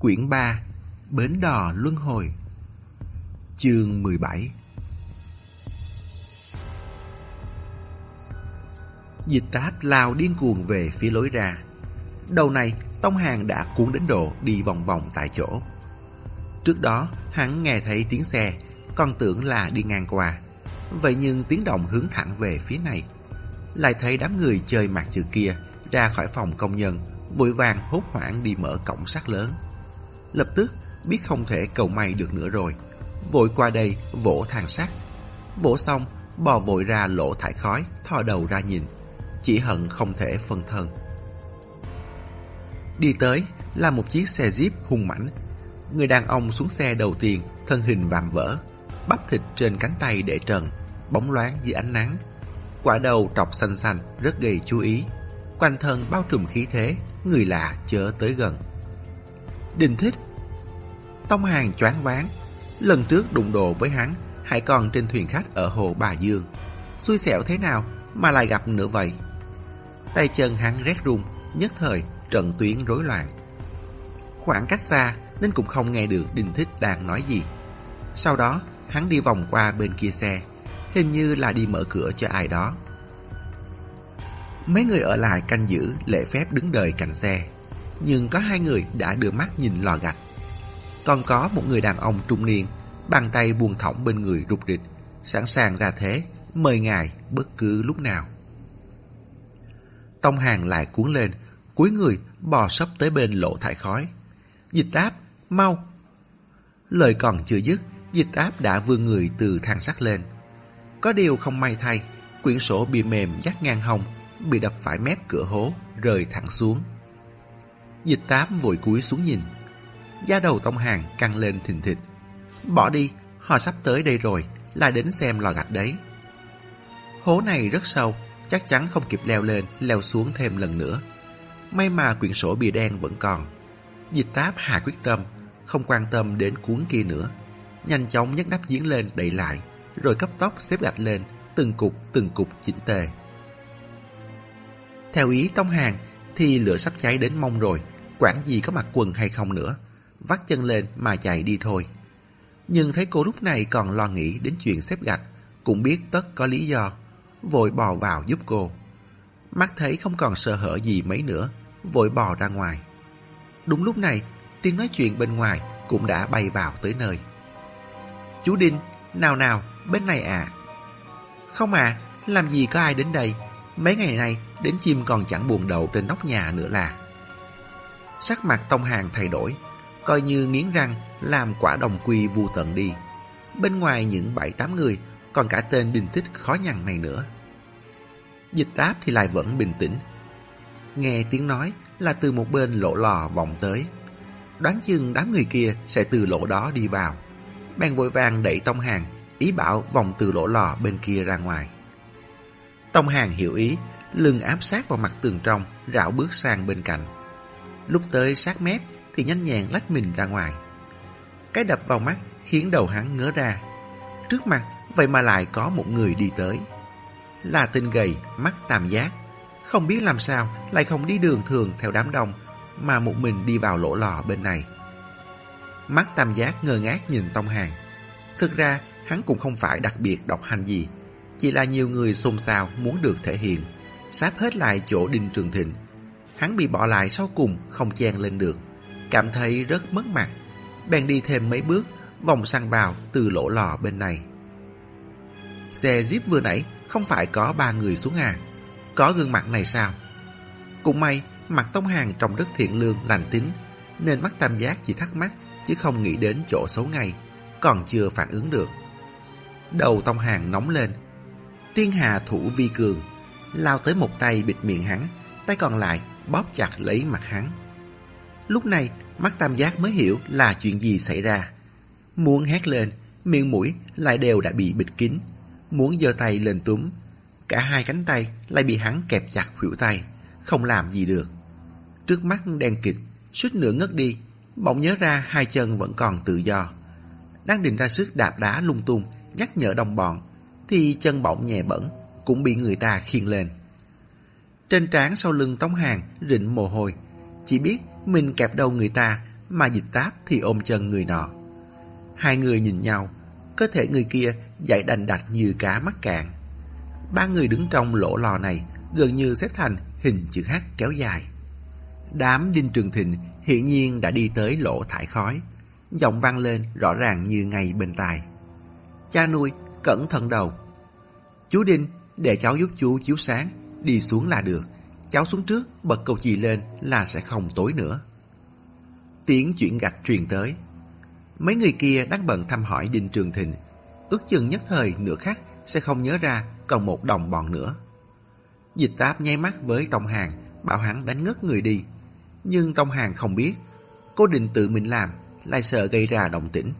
Quyển 3 Bến đò luân hồi. Chương 17 Dịch táp lao điên cuồng về phía lối ra. Đầu này, Tông Hàng đã cuốn đến độ đi vòng vòng tại chỗ. Trước đó, hắn nghe thấy tiếng xe, Còn tưởng là đi ngang qua. Vậy nhưng tiếng động hướng thẳng về phía này. Lại thấy đám người chơi mặt chữ kia Ra khỏi phòng công nhân, Vội vàng hốt hoảng đi mở cổng sắt lớn. Lập tức biết không thể cầu may được nữa rồi. Vội qua đây, vỗ thang sắt. Vỗ xong, bò vội ra lỗ thải khói, Thò đầu ra nhìn. Chỉ hận không thể phân thân. Đi tới là một chiếc xe jeep hung mãnh. Người đàn ông xuống xe đầu tiên, Thân hình vạm vỡ, Bắp thịt trên cánh tay để trần, Bóng loáng dưới ánh nắng. Quả đầu trọc xanh xanh, rất gây chú ý. Quanh thân bao trùm khí thế, Người lạ chớ tới gần. Đình thích. Tông hàng choáng váng, Lần trước đụng độ với hắn, Hãy còn trên thuyền khách ở hồ Bà Dương. Xui xẻo thế nào Mà lại gặp nữa vậy? Tay chân hắn rét run, Nhất thời trận tuyến rối loạn. Khoảng cách xa Nên cũng không nghe được đình Thích đang nói gì. Sau đó, hắn đi vòng qua bên kia xe, Hình như là đi mở cửa cho ai đó. Mấy người ở lại canh giữ lễ phép đứng đợi cạnh xe. Nhưng có hai người đã đưa mắt nhìn lò gạch. Còn có một người đàn ông trung niên Bàn tay buông thõng bên người rụt rịch Sẵn sàng ra thế Mời ngài bất cứ lúc nào. Tông hàng lại cuốn lên Cuối người bò sấp tới bên lỗ thải khói. Dịch áp, mau! Lời còn chưa dứt Dịch áp đã vươn người từ thang sắt lên. Có điều không may thay Quyển sổ bị mềm dắt ngang hồng, Bị đập phải mép cửa hố Rơi thẳng xuống. Dịch tám vội cúi xuống nhìn. Da đầu tông hàng căng lên thình thịch. Bỏ đi, Họ sắp tới đây rồi Là đến xem lò gạch đấy. Hố này rất sâu, Chắc chắn không kịp leo lên, Leo xuống thêm lần nữa. May mà quyển sổ bìa đen vẫn còn. Dịch táp hạ quyết tâm, Không quan tâm đến cuốn kia nữa. Nhanh chóng nhấc nắp giếng lên đậy lại, Rồi cấp tốc xếp gạch lên, Từng cục từng cục chỉnh tề. Theo ý Tông Hàng, Thì lửa sắp cháy đến mông rồi Quản gì có mặc quần hay không nữa. Vắt chân lên mà chạy đi thôi. Nhưng thấy cô lúc này còn lo nghĩ đến chuyện xếp gạch, Cũng biết tất có lý do, Vội bò vào giúp cô. Mắt thấy không còn sợ hở gì mấy nữa, Vội bò ra ngoài. Đúng lúc này, Tiếng nói chuyện bên ngoài Cũng đã bay vào tới nơi. Chú Đinh, Nào nào, bên này à Không à Làm gì có ai đến đây. Mấy ngày nay, Đến chim còn chẳng buồn đậu trên nóc nhà nữa là. Sắc mặt Tông Hàng thay đổi, Coi như nghiến răng, Làm quả đồng quy vu tận đi. Bên ngoài những bảy tám người, Còn cả tên Đinh Tích khó nhằn này nữa. Dịch táp thì lại vẫn bình tĩnh. Nghe tiếng nói là từ một bên lỗ lò vọng tới. Đoán chừng đám người kia sẽ từ lỗ đó đi vào. Bèn vội vàng đẩy Tông Hàng, Ý bảo vòng từ lỗ lò bên kia ra ngoài. Tông Hàng hiểu ý, Lưng áp sát vào mặt tường trong, Rảo bước sang bên cạnh. Lúc tới sát mép Thì nhanh nhẹn lách mình ra ngoài. Cái đập vào mắt khiến đầu hắn ngớ ra. Trước mặt Vậy mà lại có một người đi tới. Là tên gầy, mắt tam giác. Không biết làm sao Lại không đi đường thường theo đám đông Mà một mình đi vào lỗ lò bên này. Mắt tam giác ngơ ngác nhìn Tông Hàng. Thực ra hắn cũng không phải đặc biệt độc hành gì. Chỉ là nhiều người xôn xao muốn được thể hiện Sáp hết lại chỗ Đinh Trường Thịnh. Hắn bị bỏ lại sau cùng không chen lên được. Cảm thấy rất mất mặt. Bèn đi thêm mấy bước, Vòng sang vào từ lỗ lò bên này. Xe Jeep vừa nãy Không phải có ba người xuống à Có gương mặt này sao? Cũng may, mặt Tông Hàng trông rất thiện lương, lành tính, Nên mắt tam giác chỉ thắc mắc, Chứ không nghĩ đến chỗ xấu ngay, Còn chưa phản ứng được. Đầu Tông Hàng nóng lên. Tiên Hà thủ vi cường, Lao tới một tay bịt miệng hắn, Tay còn lại bóp chặt lấy mặt hắn. Lúc này, mắt tam giác mới hiểu là chuyện gì xảy ra. Muốn hét lên, Miệng mũi lại đều đã bị bịt kín. Muốn giơ tay lên túm, Cả hai cánh tay lại bị hắn kẹp chặt khuỷu tay, Không làm gì được. Trước mắt đen kịch Suýt nửa ngất đi, Bỗng nhớ ra hai chân vẫn còn tự do. Đang định ra sức đạp đá lung tung, Nhắc nhở đồng bọn, Thì chân bỗng nhẹ bẩn Cũng bị người ta khiêng lên. Trên trán sau lưng Tống Hàng rịn mồ hôi Chỉ biết mình kẹp đầu người ta mà dịch táp thì ôm chân người nọ. Hai người nhìn nhau, cơ thể người kia dậy đành đạch như cá mắc cạn. Ba người đứng trong lỗ lò này gần như xếp thành hình chữ H kéo dài. Đám Đinh Trường Thịnh hiển nhiên đã đi tới lỗ thải khói. Giọng vang lên rõ ràng như ngay bên tai. Cha nuôi, cẩn thận đầu. Chú Đinh, để cháu giúp chú chiếu sáng, đi xuống là được. Cháu xuống trước, bật cầu chì lên là sẽ không tối nữa. Tiếng chuyển gạch truyền tới. Mấy người kia đang bận thăm hỏi Đinh Trường Thịnh. Ước chừng nhất thời nửa khắc sẽ không nhớ ra còn một đồng bọn nữa. Dịch táp nháy mắt với Tông Hàng, bảo hắn đánh ngất người đi. Nhưng Tông Hàng không biết, cố định tự mình làm, lại sợ gây ra động tĩnh.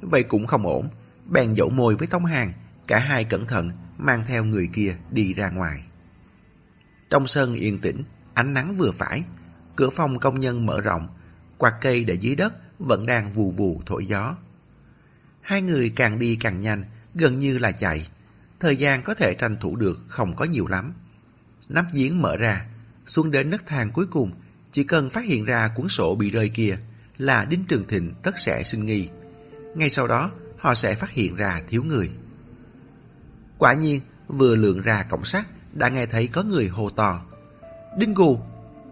Vậy cũng không ổn, bèn dỗ môi với Tông Hàng, cả hai cẩn thận mang theo người kia đi ra ngoài. Trong sân yên tĩnh, ánh nắng vừa phải, cửa phòng công nhân mở rộng, quạt cây để dưới đất vẫn đang vù vù thổi gió. Hai người càng đi càng nhanh, gần như là chạy. Thời gian có thể tranh thủ được không có nhiều lắm. Nắp giếng mở ra, xuống đến nấc thang cuối cùng, chỉ cần phát hiện ra cuốn sổ bị rơi kia là Đinh Trường Thịnh tất sẽ sinh nghi. Ngay sau đó, họ sẽ phát hiện ra thiếu người. Quả nhiên, vừa lượn ra cổng sắt, đã nghe thấy có người hô to. Đinh Gù!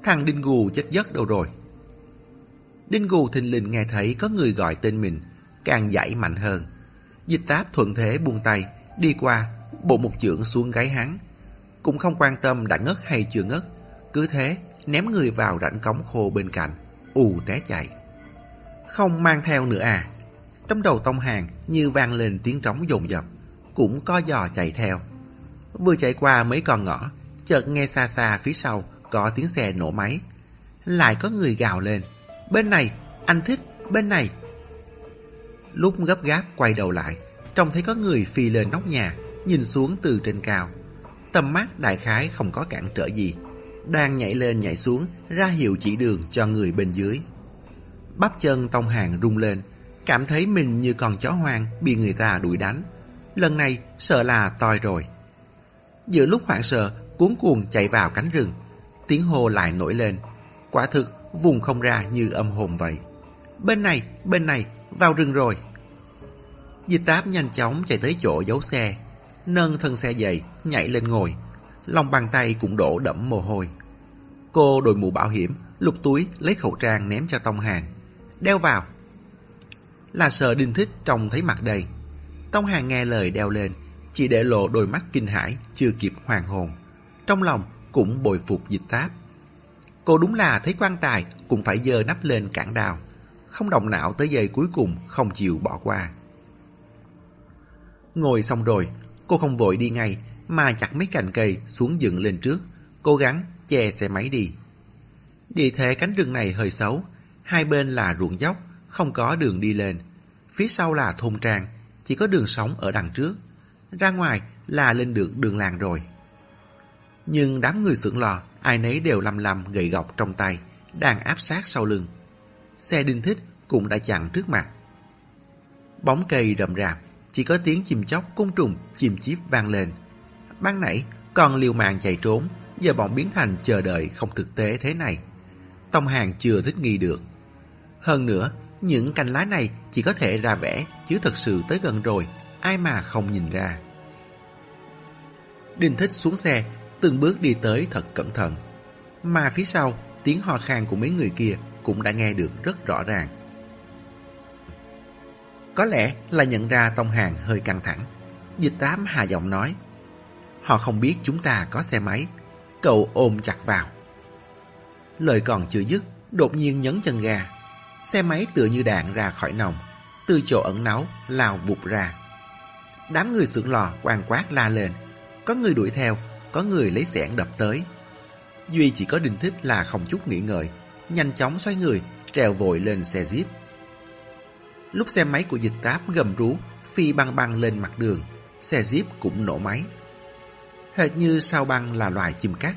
Thằng Đinh Gù chết giấc đâu rồi? Đinh Gù thình lình nghe thấy có người gọi tên mình, càng dãy mạnh hơn. Dịch táp thuận thế buông tay, đi qua, bộ một chưởng xuống gáy hắn. Cũng không quan tâm đã ngất hay chưa ngất, cứ thế ném người vào rãnh cống khô bên cạnh, ù té chạy. Không mang theo nữa à? Trong đầu tông hàng như vang lên tiếng trống dồn dập, cũng co giò chạy theo. Vừa chạy qua mấy con ngõ, chợt nghe xa xa phía sau có tiếng xe nổ máy. Lại có người gào lên, bên này, anh thích, bên này. Lúc gấp gáp quay đầu lại, trông thấy có người phi lên nóc nhà, nhìn xuống từ trên cao. Tầm mắt đại khái không có cản trở gì. Đang nhảy lên nhảy xuống, ra hiệu chỉ đường cho người bên dưới. Bắp chân tông hàng rung lên, cảm thấy mình như con chó hoang bị người ta đuổi đánh. Lần này sợ là toi rồi. Giữa lúc hoảng sợ, cuốn cuồng chạy vào cánh rừng, tiếng hô lại nổi lên. Quả thực, vùng không ra như âm hồn vậy. Bên này, bên này, vào rừng rồi. Dịch táp nhanh chóng chạy tới chỗ giấu xe, nâng thân xe dậy, nhảy lên ngồi. Lòng bàn tay cũng đổ đẫm mồ hôi. Cô đội mũ bảo hiểm, lục túi, lấy khẩu trang ném cho Tông Hàng. Đeo vào. Là sợ đinh thích trông thấy mặt đầy. Tông Hàng nghe lời đeo lên, chỉ để lộ đôi mắt kinh hãi, chưa kịp hoàn hồn. Trong lòng cũng bồi phục dịch táp. Cô đúng là thấy quan tài cũng phải dơ nắp lên cản đào. Không động não tới giây cuối cùng không chịu bỏ qua. Ngồi xong rồi, cô không vội đi ngay mà chặt mấy cành cây xuống dựng lên trước, cố gắng che xe máy đi. Địa thế cánh rừng này hơi xấu, hai bên là ruộng dốc, không có đường đi lên. Phía sau là thôn trang, chỉ có đường sống ở đằng trước. Ra ngoài là lên được đường làng rồi. Nhưng đám người sưởng lò, ai nấy đều lầm lầm gậy gọc trong tay, đang áp sát sau lưng. Xe đinh thích cũng đã chặn trước mặt. Bóng cây rậm rạp, chỉ có tiếng chim chóc côn trùng chim chíp vang lên. Ban nãy còn liều mạng chạy trốn, giờ bọn biến thành chờ đợi không thực tế thế này. Tông hàng chưa thích nghi được. Hơn nữa, những cành lá này chỉ có thể ra vẽ, chứ thật sự tới gần rồi, ai mà không nhìn ra. Đình thích xuống xe, từng bước đi tới thật cẩn thận. Mà phía sau, tiếng ho khan của mấy người kia cũng đã nghe được rất rõ ràng. Có lẽ là nhận ra Tông Hàng hơi căng thẳng. Dịch tám hà giọng nói. Họ không biết chúng ta có xe máy. Cậu ôm chặt vào. Lời còn chưa dứt, đột nhiên nhấn chân ga. Xe máy tựa như đạn ra khỏi nòng. Từ chỗ ẩn náu, lao vụt ra. Đám người sưởng lò quan quát la lên. Có người đuổi theo, có người lấy xẻng đập tới. Duy chỉ có đinh thích là không chút nghĩ ngợi, nhanh chóng xoay người, trèo vội lên xe jeep. Lúc xe máy của dịch táp gầm rú, phi băng băng lên mặt đường, xe jeep cũng nổ máy. Hệt như sao băng là loài chim cắt,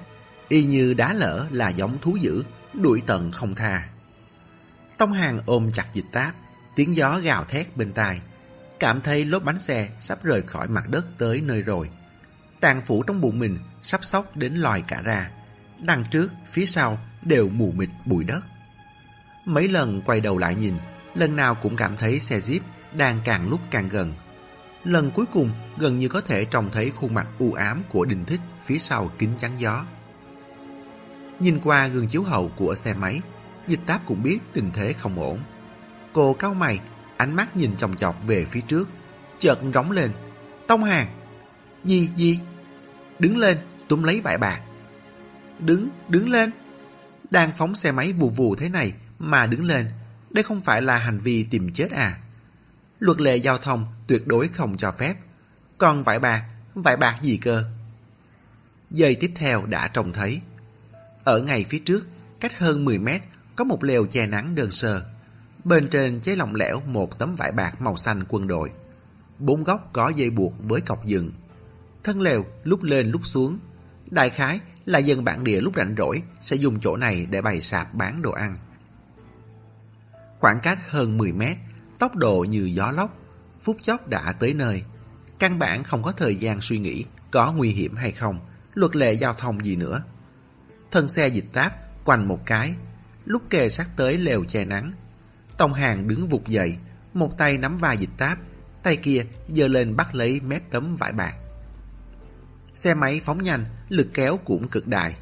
y như đá lở là giống thú dữ, đuổi tận không tha. Tông hàng ôm chặt dịch táp, tiếng gió gào thét bên tai, cảm thấy lốp bánh xe sắp rời khỏi mặt đất tới nơi rồi. Tàn phủ trong bụng mình sắp sóc đến lòi cả ra. Đằng trước, phía sau đều mù mịt bụi đất. Mấy lần quay đầu lại nhìn, lần nào cũng cảm thấy xe Jeep đang càng lúc càng gần. Lần cuối cùng gần như có thể trông thấy khuôn mặt u ám của Đình Thích phía sau kính chắn gió. Nhìn qua gương chiếu hậu của xe máy, dịch táp cũng biết tình thế không ổn. Cô cau mày, ánh mắt nhìn chòng chọc về phía trước, chợt rống lên. Tông hàng! Gì, gì? Đứng lên, túm lấy vải bạc. Đứng, đứng lên. Đang phóng xe máy vù vù thế này mà đứng lên, đây không phải là hành vi tìm chết à? Luật lệ giao thông tuyệt đối không cho phép. Còn vải bạc, vải bạc gì cơ? Giây tiếp theo đã trông thấy. Ở ngay phía trước, cách hơn 10 mét, có một lều che nắng đơn sơ. Bên trên chế lỏng lẻo một tấm vải bạc màu xanh quân đội. Bốn góc có dây buộc với cọc dừng. Thân lều lúc lên lúc xuống. Đại khái là dân bản địa lúc rảnh rỗi sẽ dùng chỗ này để bày sạp bán đồ ăn. Khoảng cách hơn 10 mét, tốc độ như gió lốc, phút chốc đã tới nơi. Căn bản không có thời gian suy nghĩ có nguy hiểm hay không, luật lệ giao thông gì nữa. Thân xe dịch táp quanh một cái, lúc kề sát tới lều che nắng. Tông hàng đứng vụt dậy, một tay nắm vai dịch táp, tay kia giơ lên bắt lấy mép tấm vải bạc. Xe máy phóng nhanh, lực kéo cũng cực đại.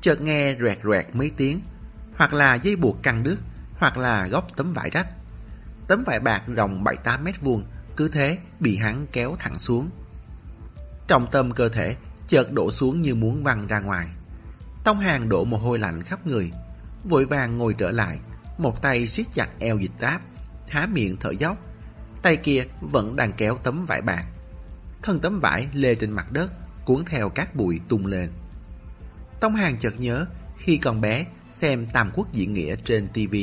Chợt nghe rẹt rẹt mấy tiếng, hoặc là dây buộc căng đứt, hoặc là góc tấm vải rách. Tấm vải bạc rộng 7-8 mét vuông cứ thế bị hắn kéo thẳng xuống. Trọng tâm cơ thể chợt đổ xuống như muốn văng ra ngoài. Tông hàng đổ mồ hôi lạnh khắp người, vội vàng ngồi trở lại, một tay siết chặt eo dịch táp, há miệng thở dốc. Tay kia vẫn đang kéo tấm vải bạc. Thân tấm vải lê trên mặt đất, cuốn theo các bụi tung lên. Tông hàng chợt nhớ khi còn bé xem Tam Quốc diễn nghĩa trên TV.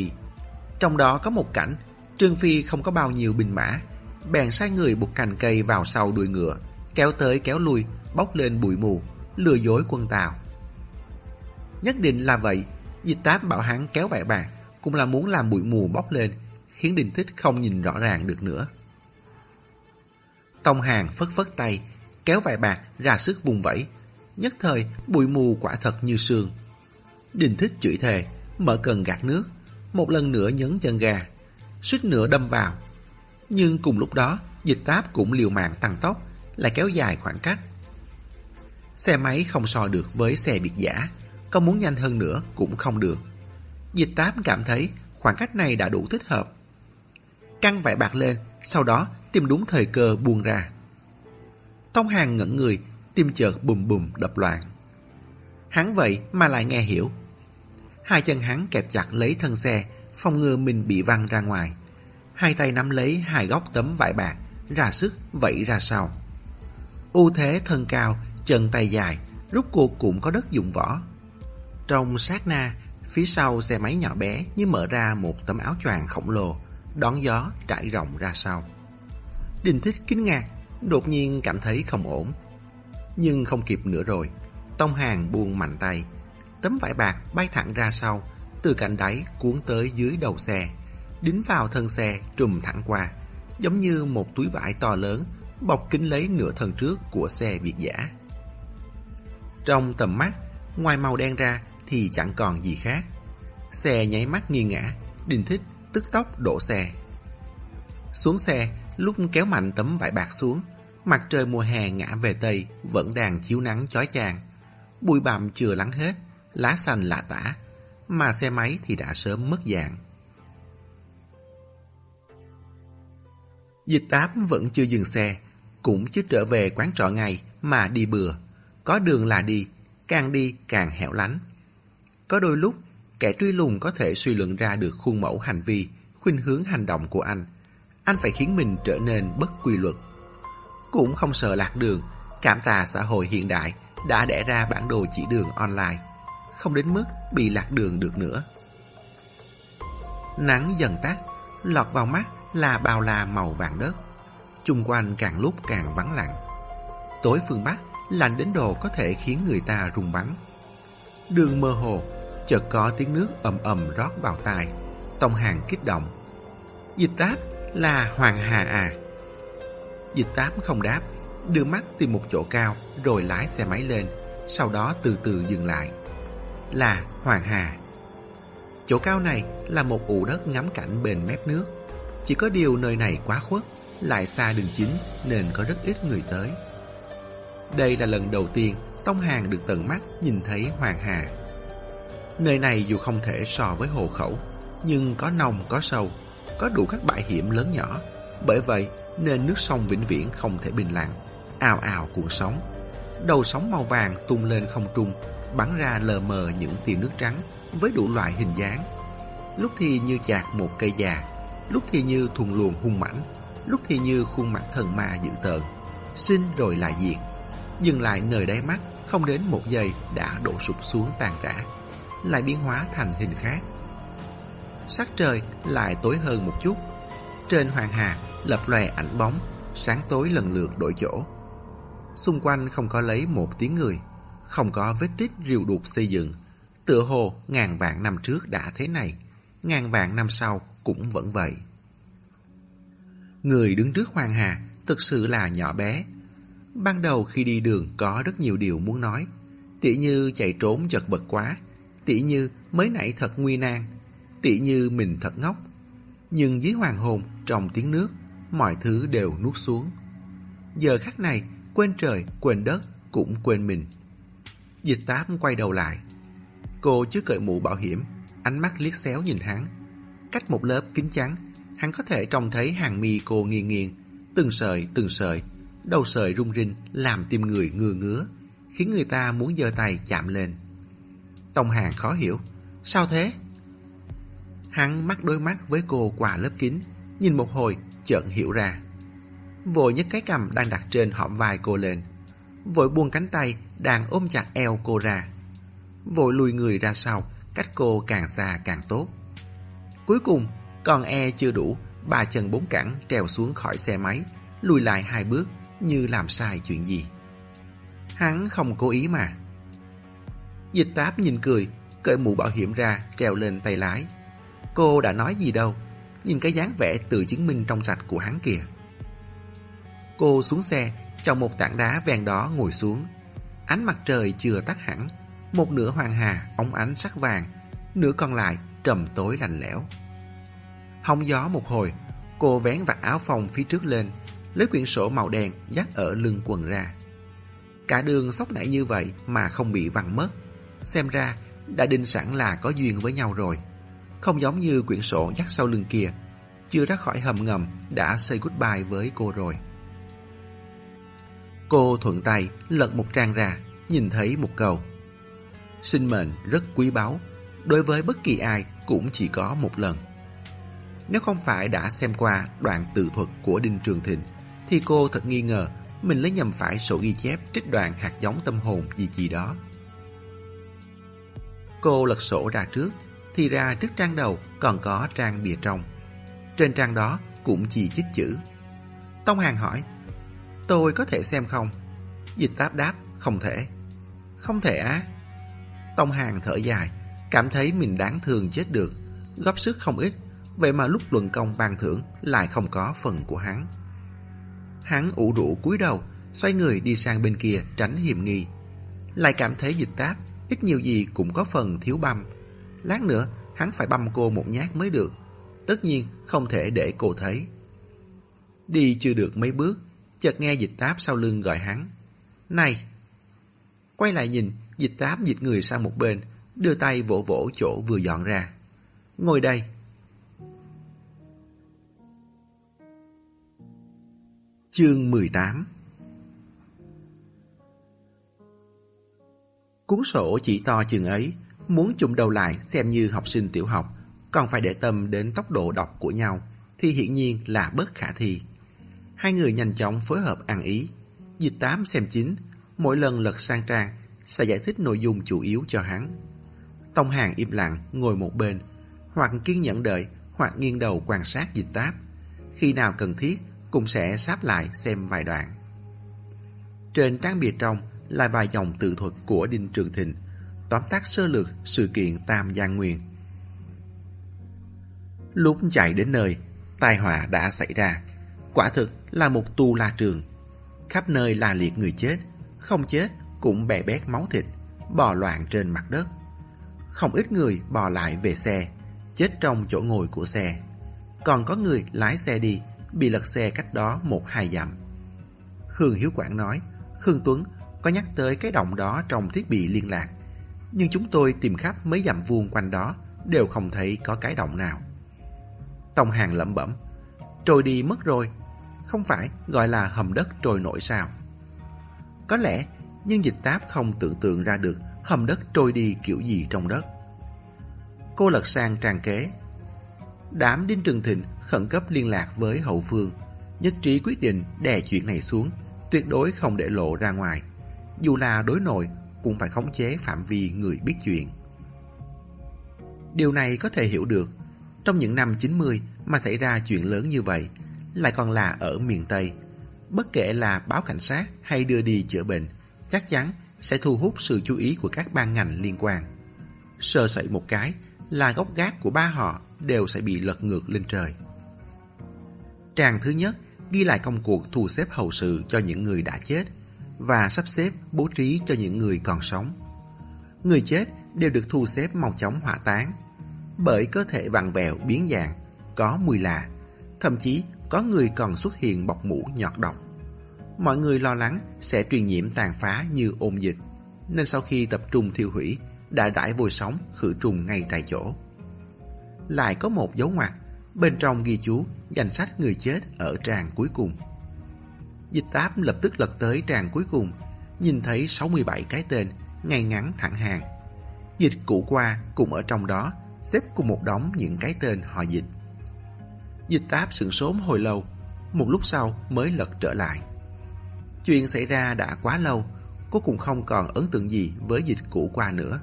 Trong đó có một cảnh Trương Phi không có bao nhiêu binh mã, bèn sai người buộc cành cây vào sau đuôi ngựa, kéo tới kéo lui, bốc lên bụi mù, lừa dối quân Tàu. Nhất định là vậy, dịch táp bảo hắn kéo vải bạc, cũng là muốn làm bụi mù bốc lên, khiến Đình Thích không nhìn rõ ràng được nữa. Tông Hàng phất phất tay, kéo vài bạc ra sức vùng vẫy, nhất thời bụi mù quả thật như sương. Đình Thích chửi thề, mở cần gạt nước, một lần nữa nhấn chân gà suýt nữa đâm vào. Nhưng cùng lúc đó, dịch táp cũng liều mạng tăng tốc, lại kéo dài khoảng cách. Xe máy không so được với xe biệt giả, có muốn nhanh hơn nữa cũng không được. Dịch tám cảm thấy khoảng cách này đã đủ thích hợp. Căng vải bạc lên, sau đó tìm đúng thời cơ buông ra. Tông hàng ngẩn người, tim chợt bùm bùm đập loạn. Hắn vậy mà lại nghe hiểu. Hai chân hắn kẹp chặt lấy thân xe, phòng ngừa mình bị văng ra ngoài. Hai tay nắm lấy hai góc tấm vải bạc, ra sức vẫy ra sau. ưu thế thân cao, chân tay dài, rút cuộc cũng có đất dụng võ. Trong sát na, phía sau xe máy nhỏ bé như mở ra một tấm áo choàng khổng lồ, đón gió trải rộng ra sau. Đình thích kinh ngạc, đột nhiên cảm thấy không ổn. Nhưng không kịp nữa rồi, Tông Hàng buông mạnh tay. Tấm vải bạc bay thẳng ra sau, từ cạnh đáy cuốn tới dưới đầu xe, đính vào thân xe trùm thẳng qua, giống như một túi vải to lớn bọc kín lấy nửa thân trước của xe Việt giả. Trong tầm mắt, ngoài màu đen ra thì chẳng còn gì khác. Xe nháy mắt nghiêng ngã, đình Thích tức tốc đổ xe. Xuống xe, lúc kéo mạnh tấm vải bạc xuống, mặt trời mùa hè ngã về Tây vẫn đang chiếu nắng chói chang. Bụi bặm chưa lắng hết, lá xanh lạ tả, mà xe máy thì đã sớm mất dạng. Dịch đáp vẫn chưa dừng xe, cũng chưa trở về quán trọ ngay mà đi bừa. Có đường là đi, càng đi càng hẻo lánh. Có đôi lúc, kẻ truy lùng có thể suy luận ra được khuôn mẫu hành vi, khuynh hướng hành động của anh. Anh phải khiến mình trở nên bất quy luật. Cũng không sợ lạc đường, cảm tạ xã hội hiện đại đã đẻ ra bản đồ chỉ đường online không đến mức bị lạc đường được nữa. Nắng dần tắt, lọt vào mắt là bao la màu vàng đất. Chung quanh càng lúc càng vắng lặng. Tối phương Bắc lạnh đến độ có thể khiến người ta rung bắn. Đường mơ hồ, chợt có tiếng nước ầm ầm rót vào tai. Tông hàng kích động. Dịch táp là Hoàng Hà à? Dịch táp không đáp, đưa mắt tìm một chỗ cao rồi lái xe máy lên, sau đó từ từ dừng lại là Hoàng Hà. Chỗ cao này là một ụ đất ngắm cảnh bên mép nước. Chỉ có điều nơi này quá khuất, lại xa đường chính nên có rất ít người tới. Đây là lần đầu tiên Tông Hàng được tận mắt nhìn thấy Hoàng Hà. Nơi này dù không thể so với hồ khẩu, nhưng có nông có sâu, có đủ các bãi hiểm lớn nhỏ. Bởi vậy nên nước sông vĩnh viễn không thể bình lặng, ào ào cuộn sóng. Đầu sóng màu vàng tung lên không trung, bắn ra lờ mờ những tia nước trắng với đủ loại hình dáng. Lúc thì như chạc một cây già, lúc thì như thùng luồng hung mãnh, lúc thì như khuôn mặt thần ma dữ tợn, sinh rồi lại diệt. Dừng lại nơi đáy mắt, không đến một giây đã đổ sụp xuống tàn rã, lại biến hóa thành hình khác. Sắc trời lại tối hơn một chút. Trên hoàng hà lập lòe ảnh bóng, sáng tối lần lượt đổi chỗ. Xung quanh không có lấy một tiếng người, không có vết tích rìu đục xây dựng. Tựa hồ ngàn vạn năm trước đã thế này, ngàn vạn năm sau cũng vẫn vậy. Người đứng trước hoàng hà thực sự là nhỏ bé. Ban đầu khi đi đường có rất nhiều điều muốn nói, tỉ như chạy trốn chật vật quá, tỉ như mới nãy thật nguy nan, tỉ như mình thật ngốc. Nhưng dưới hoàng hồn, trong tiếng nước, mọi thứ đều nuốt xuống. Giờ khắc này, quên trời, quên đất, cũng quên mình. Dịch táp quay đầu lại. Cô chưa cởi mũ bảo hiểm, ánh mắt liếc xéo nhìn hắn. Cách một lớp kính trắng, hắn có thể trông thấy hàng mi cô nghiêng nghiêng, từng sợi từng sợi, đầu sợi rung rinh làm tim người ngừa ngứa, khiến người ta muốn giơ tay chạm lên. Tông Hàng khó hiểu, sao thế? Hắn mắt đôi mắt với cô qua lớp kính, nhìn một hồi chợt hiểu ra. Vội nhấc cái cầm đang đặt trên hõm vai cô lên, vội buông cánh tay đang ôm chặt eo cô ra. Vội lùi người ra sau, cách cô càng xa càng tốt. Cuối cùng, còn e chưa đủ, ba chân bốn cẳng trèo xuống khỏi xe máy, lùi lại hai bước như làm sai chuyện gì. Hắn không cố ý mà. Dịch táp nhìn cười, cởi mũ bảo hiểm ra, treo lên tay lái. Cô đã nói gì đâu, nhìn cái dáng vẻ tự chứng minh trong sạch của hắn kìa. Cô xuống xe, chọn một tảng đá ven đó ngồi xuống. Ánh mặt trời chưa tắt hẳn, một nửa hoàng hà ống ánh sắc vàng, nửa còn lại trầm tối lạnh lẽo. Hông gió một hồi, cô vén vạt áo phòng phía trước lên, lấy quyển sổ màu đen dắt ở lưng quần ra. Cả đường sóc nảy như vậy mà không bị văng mất. Xem ra đã định sẵn là có duyên với nhau rồi. Không giống như quyển sổ dắt sau lưng kia, chưa ra khỏi hầm ngầm đã say goodbye với cô rồi. Cô thuận tay lật một trang ra, nhìn thấy một câu. Sinh mệnh rất quý báu, đối với bất kỳ ai cũng chỉ có một lần. Nếu không phải đã xem qua đoạn tự thuật của Đinh Trường Thịnh, thì cô thật nghi ngờ mình lấy nhầm phải sổ ghi chép trích đoạn hạt giống tâm hồn gì gì đó. Cô lật sổ ra trước, thì ra trước trang đầu còn có trang bìa trong. Trên trang đó cũng chỉ chích chữ. Tông Hàng hỏi, tôi có thể xem không? Dịch táp đáp, không thể. Không thể á? Tông Hàng thở dài, cảm thấy mình đáng thương chết được, góp sức không ít, vậy mà lúc luận công ban thưởng lại không có phần của hắn. Hắn ủ rũ cúi đầu, xoay người đi sang bên kia tránh hiểm nghi. Lại cảm thấy dịch táp, ít nhiều gì cũng có phần thiếu băm. Lát nữa, hắn phải băm cô một nhát mới được. Tất nhiên, không thể để cô thấy. Đi chưa được mấy bước, chợt nghe dịch táp sau lưng gọi hắn. Này! Quay lại nhìn, dịch táp dịch người sang một bên, đưa tay vỗ vỗ chỗ vừa dọn ra. Ngồi đây. Chương 18 Cuốn sổ chỉ to chừng ấy, muốn chụm đầu lại xem như học sinh tiểu học, còn phải để tâm đến tốc độ đọc của nhau, thì hiển nhiên là bất khả thi. Hai người nhanh chóng phối hợp ăn ý. Dịch tám xem chín, mỗi lần lật sang trang sẽ giải thích nội dung chủ yếu cho hắn. Tông hàng im lặng ngồi một bên, hoặc kiên nhẫn đợi, hoặc nghiêng đầu quan sát dịch táp. Khi nào cần thiết, cũng sẽ sáp lại xem vài đoạn. Trên trang bìa trong là vài dòng tự thuật của Đinh Trường Thịnh, tóm tắt sơ lược sự kiện Tam Giang Nguyên. Lúc chạy đến nơi, tai họa đã xảy ra. Quả thực là một tu la trường. Khắp nơi là liệt người chết, không chết cũng bè bét máu thịt, bò loạn trên mặt đất. Không ít người bò lại về xe, chết trong chỗ ngồi của xe. Còn có người lái xe đi, bị lật xe cách đó một hai dặm. Khương Hiếu Quảng nói, Khương Tuấn có nhắc tới cái động đó trong thiết bị liên lạc. Nhưng chúng tôi tìm khắp mấy dặm vuông quanh đó, đều không thấy có cái động nào. Tông Hàng lẩm bẩm, trôi đi mất rồi, không phải gọi là hầm đất trôi nổi sao. Có lẽ, nhưng dịch táp không tưởng tượng ra được hầm đất trôi đi kiểu gì trong đất. Cô lật sang trang kế. Đám Đinh Trường Thịnh khẩn cấp liên lạc với hậu phương, nhất trí quyết định đè chuyện này xuống, tuyệt đối không để lộ ra ngoài. Dù là đối nội, cũng phải khống chế phạm vi người biết chuyện. Điều này có thể hiểu được. Trong những năm 90 mà xảy ra chuyện lớn như vậy, lại còn là ở miền Tây. Bất kể là báo cảnh sát hay đưa đi chữa bệnh, chắc chắn sẽ thu hút sự chú ý của các ban ngành liên quan. Sơ sẩy một cái là gốc gác của ba họ đều sẽ bị lật ngược lên trời. Trang thứ nhất ghi lại công cuộc thu xếp hậu sự cho những người đã chết và sắp xếp bố trí cho những người còn sống. Người chết đều được thu xếp mau chóng hỏa táng bởi cơ thể vặn vẹo biến dạng, có mùi lạ, thậm chí có người còn xuất hiện bọc mũ nhọt độc. Mọi người lo lắng sẽ truyền nhiễm tàn phá như ôn dịch, nên sau khi tập trung thiêu hủy, đã đãi vôi sống khử trùng ngay tại chỗ. Lại có một dấu ngoặc, bên trong ghi chú danh sách người chết ở trang cuối cùng. Dịch táp lập tức lật tới trang cuối cùng, nhìn thấy 67 cái tên, ngay ngắn thẳng hàng. Dịch cũ qua cũng ở trong đó, xếp cùng một đống những cái tên họ dịch. Dịch táp sửng sốm hồi lâu, một lúc sau mới lật trở lại. Chuyện xảy ra đã quá lâu, cô cũng không còn ấn tượng gì với dịch cũ qua nữa.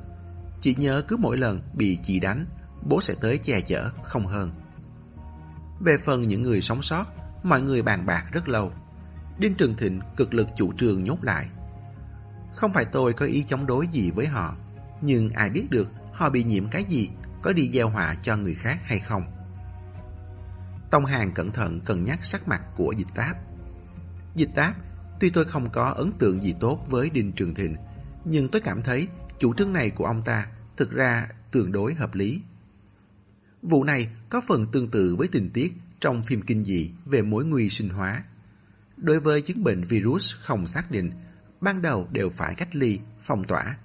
Chỉ nhớ cứ mỗi lần bị chị đánh, bố sẽ tới che chở, không hơn. Về phần những người sống sót, mọi người bàn bạc rất lâu. Đinh Trường Thịnh cực lực chủ trương nhốt lại. Không phải tôi có ý chống đối gì với họ, nhưng ai biết được họ bị nhiễm cái gì, có đi gieo họa cho người khác hay không. Tông Hàng cẩn thận cân nhắc sắc mặt của dịch táp. Dịch táp, tuy tôi không có ấn tượng gì tốt với Đinh Trường Thịnh, nhưng tôi cảm thấy chủ trương này của ông ta thực ra tương đối hợp lý. Vụ này có phần tương tự với tình tiết trong phim kinh dị về mối nguy sinh hóa. Đối với chứng bệnh virus không xác định, ban đầu đều phải cách ly, phong tỏa.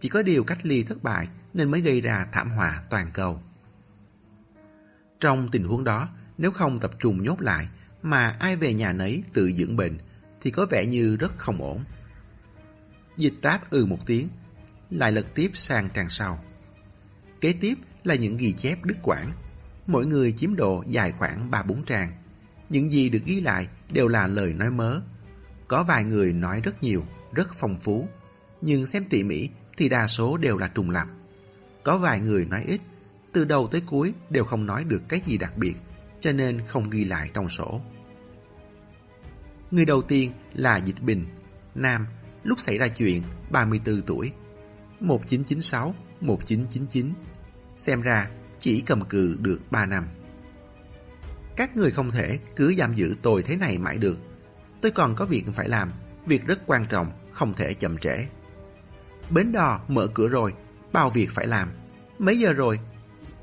Chỉ có điều cách ly thất bại nên mới gây ra thảm họa toàn cầu. Trong tình huống đó, nếu không tập trung nhốt lại mà ai về nhà nấy tự dưỡng bệnh thì có vẻ như rất không ổn. Dịch táp ừ một tiếng, lại lật tiếp sang trang sau. Kế tiếp là những ghi chép đứt quãng. Mỗi người chiếm độ dài khoảng 3-4 trang. Những gì được ghi lại đều là lời nói mớ. Có vài người nói rất nhiều, rất phong phú. Nhưng xem tỉ mỉ thì đa số đều là trùng lặp. Có vài người nói ít, từ đầu tới cuối đều không nói được cái gì đặc biệt, cho nên không ghi lại trong sổ. Người đầu tiên là Dịch Bình, nam, lúc xảy ra chuyện 34 tuổi, 1996-1999 xem ra chỉ cầm cự được 3 năm. Các người không thể cứ giam giữ tôi thế này mãi được. Tôi còn có việc phải làm, việc rất quan trọng, không thể chậm trễ. Bến đò mở cửa rồi, bao việc phải làm. Mấy giờ rồi?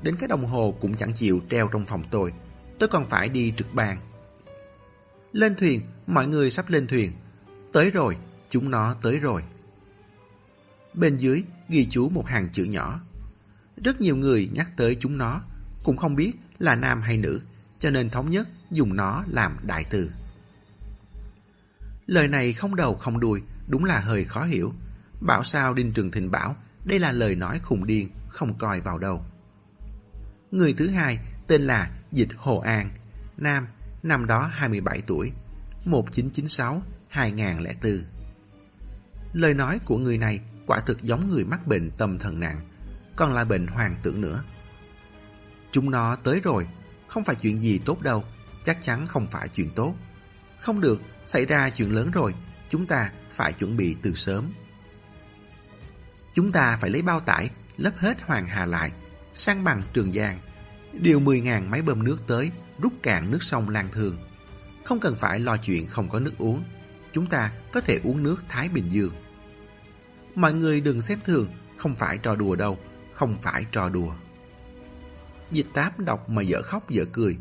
Đến cái đồng hồ cũng chẳng chịu treo trong phòng tôi. Tôi còn phải đi trực bàn Lên thuyền, mọi người sắp lên thuyền. Tới rồi, chúng nó tới rồi. Bên dưới ghi chú một hàng chữ nhỏ. Rất nhiều người nhắc tới chúng nó, cũng không biết là nam hay nữ, cho nên thống nhất dùng nó làm đại từ. Lời này không đầu không đuôi, đúng là hơi khó hiểu. Bảo sao Đinh Trường Thịnh bảo đây là lời nói khùng điên, không coi vào đâu. Người thứ hai tên là Dịch Hồ An, nam, năm đó 27 tuổi, 1996-2004. Lời nói của người này quả thực giống người mắc bệnh tâm thần nặng, còn là bệnh hoàng tưởng nữa. Chúng nó tới rồi, không phải chuyện gì tốt đâu, chắc chắn không phải chuyện tốt. Không được, xảy ra chuyện lớn rồi, chúng ta phải chuẩn bị từ sớm. Chúng ta phải lấy bao tải, lấp hết Hoàng Hà lại, sang bằng Trường Giang, điều 10.000 máy bơm nước tới, rút cạn nước sông Lan thường. Không cần phải lo chuyện không có nước uống, chúng ta có thể uống nước Thái Bình Dương. Mọi người đừng xem thường, không phải trò đùa đâu, không phải trò đùa. Dịch táp đọc mà dở khóc dở cười.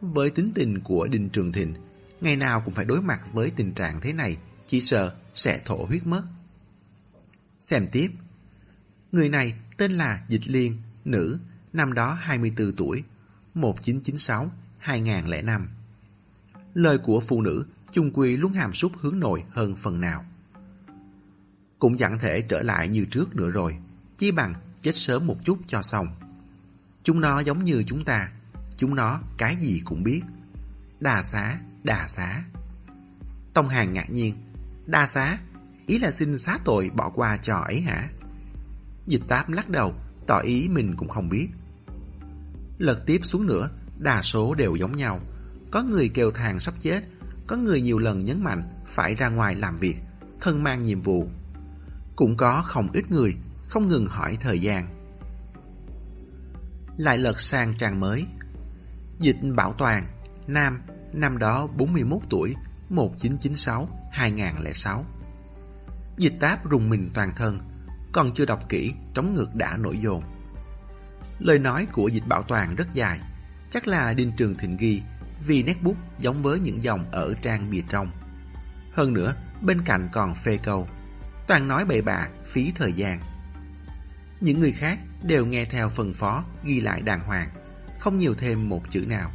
Với tính tình của Đinh Trường Thịnh, ngày nào cũng phải đối mặt với tình trạng thế này, chỉ sợ sẽ thổ huyết mất. Xem tiếp. Người này tên là Dịch Liên, nữ, năm đó 24 tuổi, 1996-2005. Lời của phụ nữ chung quy luôn hàm súc hướng nội hơn phần nào. Cũng chẳng thể trở lại như trước nữa rồi, chỉ bằng chết sớm một chút cho xong. Chúng nó giống như chúng ta, chúng nó cái gì cũng biết. Đà xá, đà xá. Tông Hàng ngạc nhiên, đa xá, ý là xin xá tội bỏ qua cho ấy hả? Dịch táp lắc đầu, tỏ ý mình cũng không biết. Lật tiếp xuống nữa, đa số đều giống nhau. Có người kêu thang sắp chết, có người nhiều lần nhấn mạnh phải ra ngoài làm việc, thân mang nhiệm vụ. Cũng có không ít người không ngừng hỏi thời gian. Lại lật sang trang mới. Dịch Bảo Toàn, Nam, năm đó 41 tuổi, 1996-2006. Dịch táp rùng mình toàn thân, còn chưa đọc kỹ, trống ngược đã nổi dồn. Lời nói của dịch bảo toàn rất dài, chắc là Đinh Trường Thịnh ghi vì nét bút giống với những dòng ở trang bìa trong. Hơn nữa, bên cạnh còn phê câu, toàn nói bậy bạ, phí thời gian. Những người khác đều nghe theo phần phó ghi lại đàng hoàng, không nhiều thêm một chữ nào.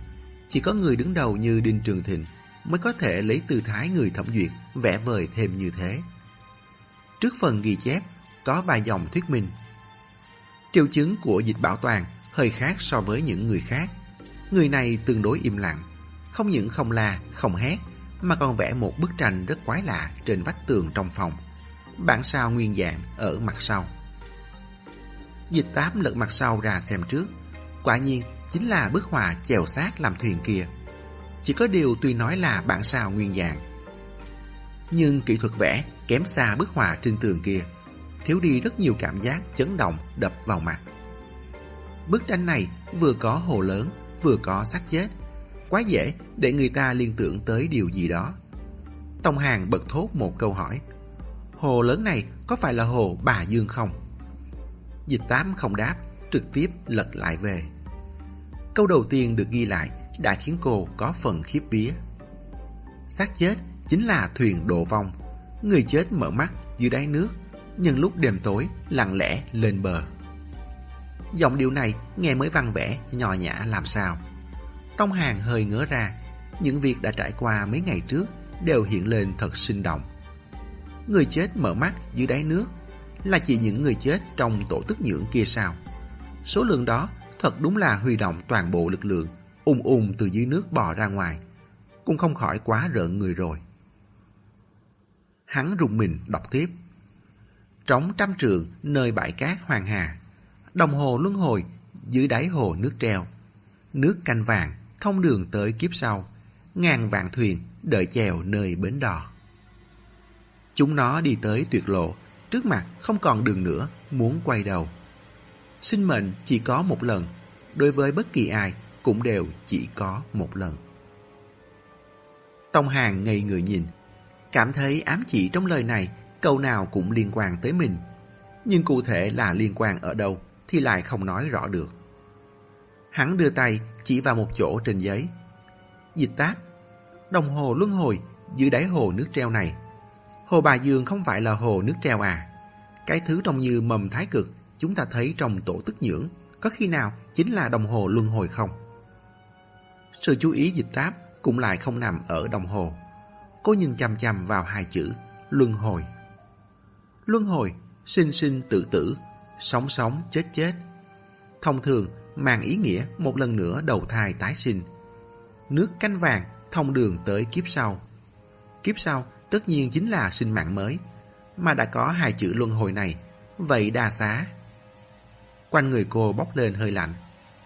Chỉ có người đứng đầu như Đinh Trường Thịnh mới có thể lấy tư thái người thẩm duyệt vẽ vời thêm như thế. Trước phần ghi chép có vài dòng thuyết minh. Triệu chứng của dịch bảo toàn hơi khác so với những người khác. Người này tương đối im lặng, không những không la, không hét, mà còn vẽ một bức tranh rất quái lạ trên vách tường trong phòng. Bản sao nguyên dạng ở mặt sau. Dịch tám lật mặt sau ra xem trước. Quả nhiên chính là bức họa chèo xác làm thuyền kia. Chỉ có điều tuy nói là bản sao nguyên dạng. Nhưng kỹ thuật vẽ kém xa bức họa trên tường kia thiếu đi rất nhiều cảm giác chấn động đập vào mặt. Bức tranh này vừa có hồ lớn, vừa có xác chết. Quá dễ để người ta liên tưởng tới điều gì đó. Tông Hàng bật thốt một câu hỏi. Hồ lớn này có phải là hồ Bà Dương không? Dịch tám không đáp, trực tiếp lật lại về. Câu đầu tiên được ghi lại đã khiến cô có phần khiếp vía. xác chết chính là thuyền đổ vong. Người chết mở mắt dưới đáy nước nhưng lúc đêm tối lặng lẽ lên bờ. Giọng điệu này nghe mới văn vẻ, nhỏ nhã làm sao. Tông Hàng hơi ngỡ ra, những việc đã trải qua mấy ngày trước đều hiện lên thật sinh động. Người chết mở mắt dưới đáy nước là chỉ những người chết trong tổ tức nhưỡng kia sao. Số lượng đó thật đúng là huy động toàn bộ lực lượng, ung ung từ dưới nước bò ra ngoài. Cũng không khỏi quá rợn người rồi. Hắn rùng mình đọc tiếp trống trăm trường nơi bãi cát hoàng hà. Đồng hồ luân hồi dưới đáy hồ nước treo. Nước canh vàng thông đường tới kiếp sau. Ngàn vạn thuyền đợi chèo nơi bến đò. Chúng nó đi tới tuyệt lộ, trước mặt không còn đường nữa, muốn quay đầu. Sinh mệnh chỉ có một lần, đối với bất kỳ ai cũng đều chỉ có một lần. Tông Hàng ngây người nhìn, cảm thấy ám chỉ trong lời này câu nào cũng liên quan tới mình. Nhưng cụ thể là liên quan ở đâu thì lại không nói rõ được. Hắn đưa tay chỉ vào một chỗ trên giấy. Dịch táp, đồng hồ luân hồi dưới đáy hồ nước treo này. Hồ Bà Dương không phải là hồ nước treo à. Cái thứ trông như mầm thái cực chúng ta thấy trong tổ tức nhưỡng có khi nào chính là đồng hồ luân hồi không? Sự chú ý dịch táp cũng lại không nằm ở đồng hồ. Cô nhìn chằm chằm vào hai chữ luân hồi luân hồi, sinh sinh tự tử, sống sống chết chết. Thông thường mang ý nghĩa một lần nữa đầu thai tái sinh. Nước canh vàng thông đường tới kiếp sau. Kiếp sau tất nhiên chính là sinh mạng mới, mà đã có hai chữ luân hồi này, vậy đa xá. Quanh người cô bốc lên hơi lạnh,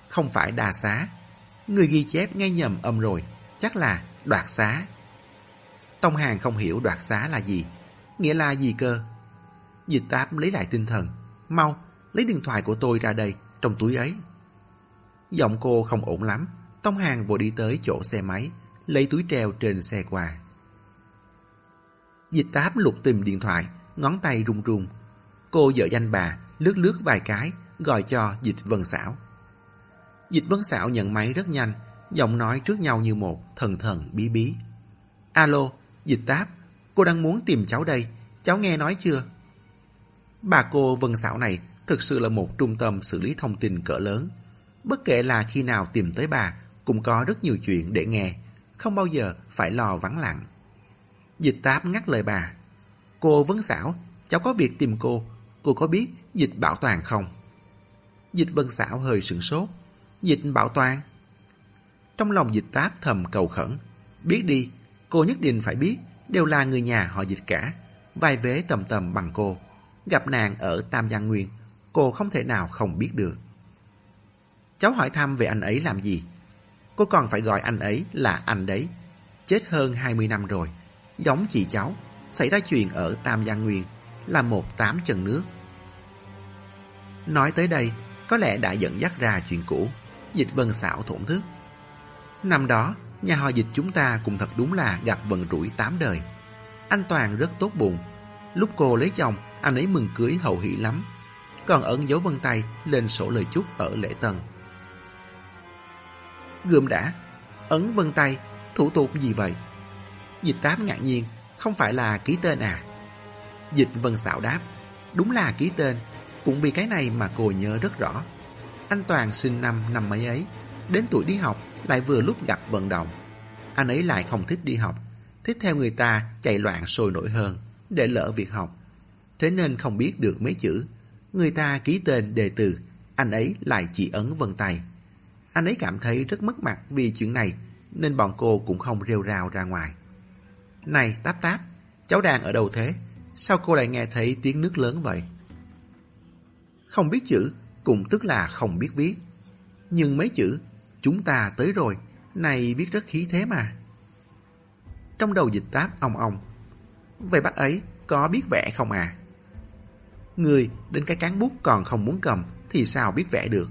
không phải đa xá. Người ghi chép ngay nhầm âm rồi, chắc là đoạt xá. Tông Hàng không hiểu đoạt xá là gì, nghĩa là gì cơ? Dịch táp lấy lại tinh thần. Mau, lấy điện thoại của tôi ra đây, trong túi ấy. Giọng cô không ổn lắm. Tông Hàng vội đi tới chỗ xe máy, lấy túi treo trên xe qua. Dịch táp lục tìm điện thoại, ngón tay run run. Cô vợ danh bà, lướt lướt vài cái, gọi cho dịch vân xảo. Dịch Vân Xảo nhận máy rất nhanh, giọng nói trước nhau như một, thần thần bí bí. Alo, Dịch Táp, cô đang muốn tìm cháu đây, cháu nghe nói chưa? Bà cô Vân Xảo này thực sự là một trung tâm xử lý thông tin cỡ lớn. Bất kể là khi nào tìm tới bà, cũng có rất nhiều chuyện để nghe, không bao giờ phải lo vắng lặng. Dịch Táp ngắt lời bà. Cô vấn Xảo, cháu có việc tìm cô, cô có biết Dịch Bảo Toàn không? Dịch Vân Xảo hơi sửng sốt. Dịch Bảo Toàn? Trong lòng Dịch Táp thầm cầu khẩn. Biết đi, cô nhất định phải biết, đều là người nhà họ Dịch cả. Vai vế tầm tầm bằng cô. Gặp nàng ở Tam Giang Nguyên, cô không thể nào không biết được. Cháu hỏi thăm về anh ấy làm gì? Cô còn phải gọi anh ấy là anh đấy. Chết hơn 20 năm rồi. Giống chị cháu, xảy ra chuyện ở Tam Giang Nguyên, là một tám chân nước. Nói tới đây, có lẽ đã dẫn dắt ra chuyện cũ. Dịch vân xảo thổn thức. Năm đó, nhà họ dịch chúng ta cũng thật đúng là gặp vận rủi tám đời. Anh Toàn rất tốt bụng. Lúc cô lấy chồng, anh ấy mừng cưới hậu hỷ lắm. Còn ấn dấu vân tay lên sổ lời chúc ở lễ tân. Gươm đã, ấn vân tay, thủ tục gì vậy? Dịch tám ngạc nhiên, không phải là ký tên à? Dịch vân xạo đáp, đúng là ký tên, cũng vì cái này mà cô nhớ rất rõ. Anh Toàn sinh năm năm mấy ấy, đến tuổi đi học lại vừa lúc gặp vận động. Anh ấy lại không thích đi học, thích theo người ta chạy loạn sôi nổi hơn, để lỡ việc học. Thế nên không biết được mấy chữ. Người ta ký tên đề từ, anh ấy lại chỉ ấn vân tay. Anh ấy cảm thấy rất mất mặt vì chuyện này, nên bọn cô cũng không rêu rào ra ngoài. Này Táp Táp, cháu đang ở đâu thế? Sao cô lại nghe thấy tiếng nước lớn vậy? Không biết chữ, cũng tức là không biết viết. Nhưng mấy chữ, chúng ta tới rồi, này viết rất khí thế mà. Trong đầu dịch táp ong ong. Vậy bác ấy có biết vẽ không à? Người đến cái cán bút còn không muốn cầm thì sao biết vẽ được?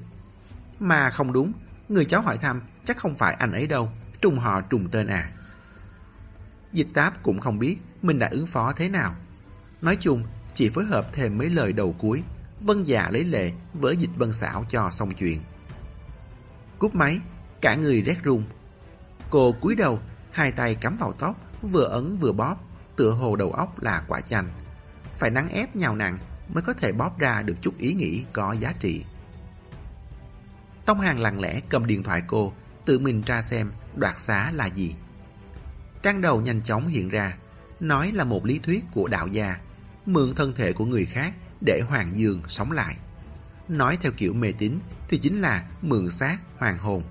Mà không đúng, người cháu hỏi thăm chắc không phải anh ấy đâu, trùng họ trùng tên à. Dịch táp cũng không biết mình đã ứng phó thế nào. Nói chung, chỉ phối hợp thêm mấy lời đầu cuối, vân dạ lấy lệ với dịch vân xảo cho xong chuyện. Cúp máy, cả người rét run. Cô cúi đầu, hai tay cắm vào tóc, vừa ấn vừa bóp, tựa hồ đầu óc là quả chanh. Phải nắng ép nhào nặng mới có thể bóp ra được chút ý nghĩ có giá trị. Tông Hàng lặng lẽ cầm điện thoại cô, tự mình tra xem đoạt xá là gì. Trang đầu nhanh chóng hiện ra, nói là một lý thuyết của đạo gia, mượn thân thể của người khác để Hoàng Dương sống lại. Nói theo kiểu mê tín thì chính là mượn xác hoàng hồn.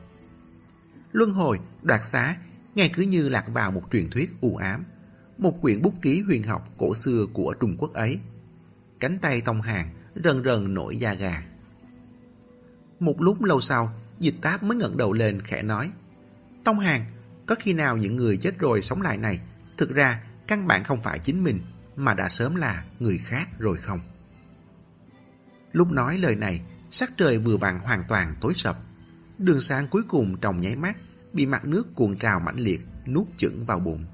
Luân hồi, đoạt xá, nghe cứ như lạc vào một truyền thuyết u ám, một quyển bút ký huyền học cổ xưa của Trung Quốc ấy. Cánh tay Tông Hàng rần rần nổi da gà. Một lúc lâu sau, dịch táp mới ngẩng đầu lên khẽ nói Tông Hàng, có khi nào những người chết rồi sống lại này thực ra căn bản không phải chính mình mà đã sớm là người khác rồi không? Lúc nói lời này, sắc trời vừa vặn hoàn toàn tối sập. Đường sáng cuối cùng trong nháy mắt, bị mặt nước cuồn trào mãnh liệt, nuốt chửng vào bụng.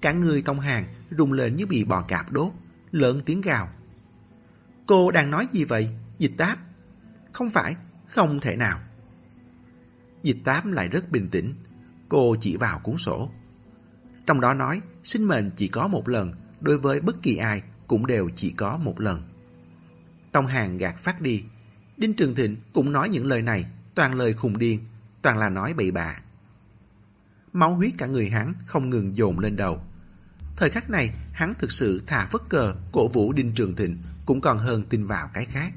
Cả người tông hàng rung lên như bị bò cạp đốt, lớn tiếng gào. Cô đang nói gì vậy? Dịch táp. Không phải, không thể nào. Dịch táp lại rất bình tĩnh. Cô chỉ vào cuốn sổ. Trong đó nói, sinh mệnh chỉ có một lần, đối với bất kỳ ai cũng đều chỉ có một lần. Tông Hàng gạt phát đi. Đinh Trường Thịnh cũng nói những lời này, toàn lời khùng điên, toàn là nói bậy bạ. Máu huyết cả người hắn không ngừng dồn lên đầu. Thời khắc này, hắn thực sự thả phất cờ, cổ vũ Đinh Trường Thịnh, cũng còn hơn tin vào cái khác.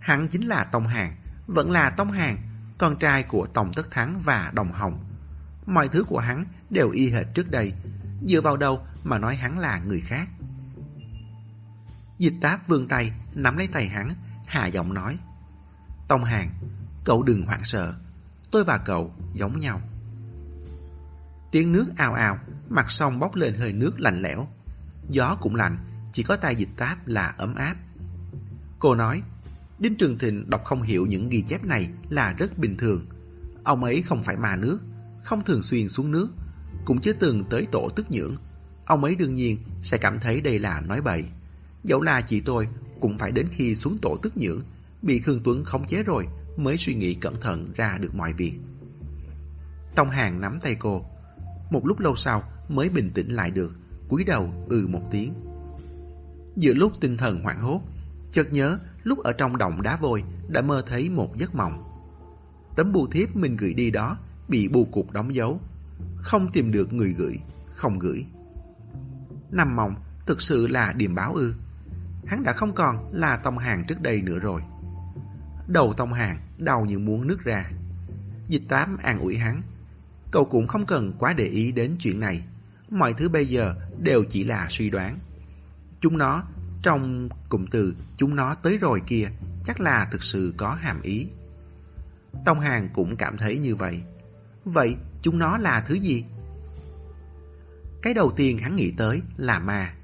Hắn chính là Tông Hàng, vẫn là Tông Hàng, con trai của Tông Tất Thắng và Đồng Hồng. Mọi thứ của hắn đều y hệt trước đây, dựa vào đâu mà nói hắn là người khác. Dịch táp vươn tay, nắm lấy tay hắn, hạ giọng nói. Tông Hàng, cậu đừng hoảng sợ, tôi và cậu giống nhau. Tiếng nước ào ào, mặt sông bốc lên hơi nước lạnh lẽo. Gió cũng lạnh, chỉ có tay dịch táp là ấm áp. Cô nói, Đinh Trường Thịnh đọc không hiểu những ghi chép này là rất bình thường. Ông ấy không phải ma nước, không thường xuyên xuống nước, cũng chưa từng tới tổ tức nhưỡng. Ông ấy đương nhiên sẽ cảm thấy đây là nói bậy. Dẫu là chị tôi cũng phải đến khi xuống tổ tức nhưỡng, bị Khương Tuấn khống chế rồi mới suy nghĩ cẩn thận ra được mọi việc. Tông Hàng nắm tay cô. Một lúc lâu sau mới bình tĩnh lại được, cúi đầu ừ một tiếng. Giữa lúc tinh thần hoảng hốt, chợt nhớ lúc ở trong động đá vôi đã mơ thấy một giấc mộng. Tấm bưu thiếp mình gửi đi đó bị bù cục đóng dấu, không tìm được người gửi, không gửi. Nằm mộng thực sự là điềm báo ư. Hắn đã không còn là Tông Hàng trước đây nữa rồi. Đầu Tông Hàng đau như muốn nứt ra. Dịch tám an ủi hắn. Cậu cũng không cần quá để ý đến chuyện này. Mọi thứ bây giờ đều chỉ là suy đoán. Chúng nó, trong cụm từ chúng nó tới rồi kia, chắc là thực sự có hàm ý. Tông Hàng cũng cảm thấy như vậy. Vậy chúng nó là thứ gì? Cái đầu tiên hắn nghĩ tới là ma.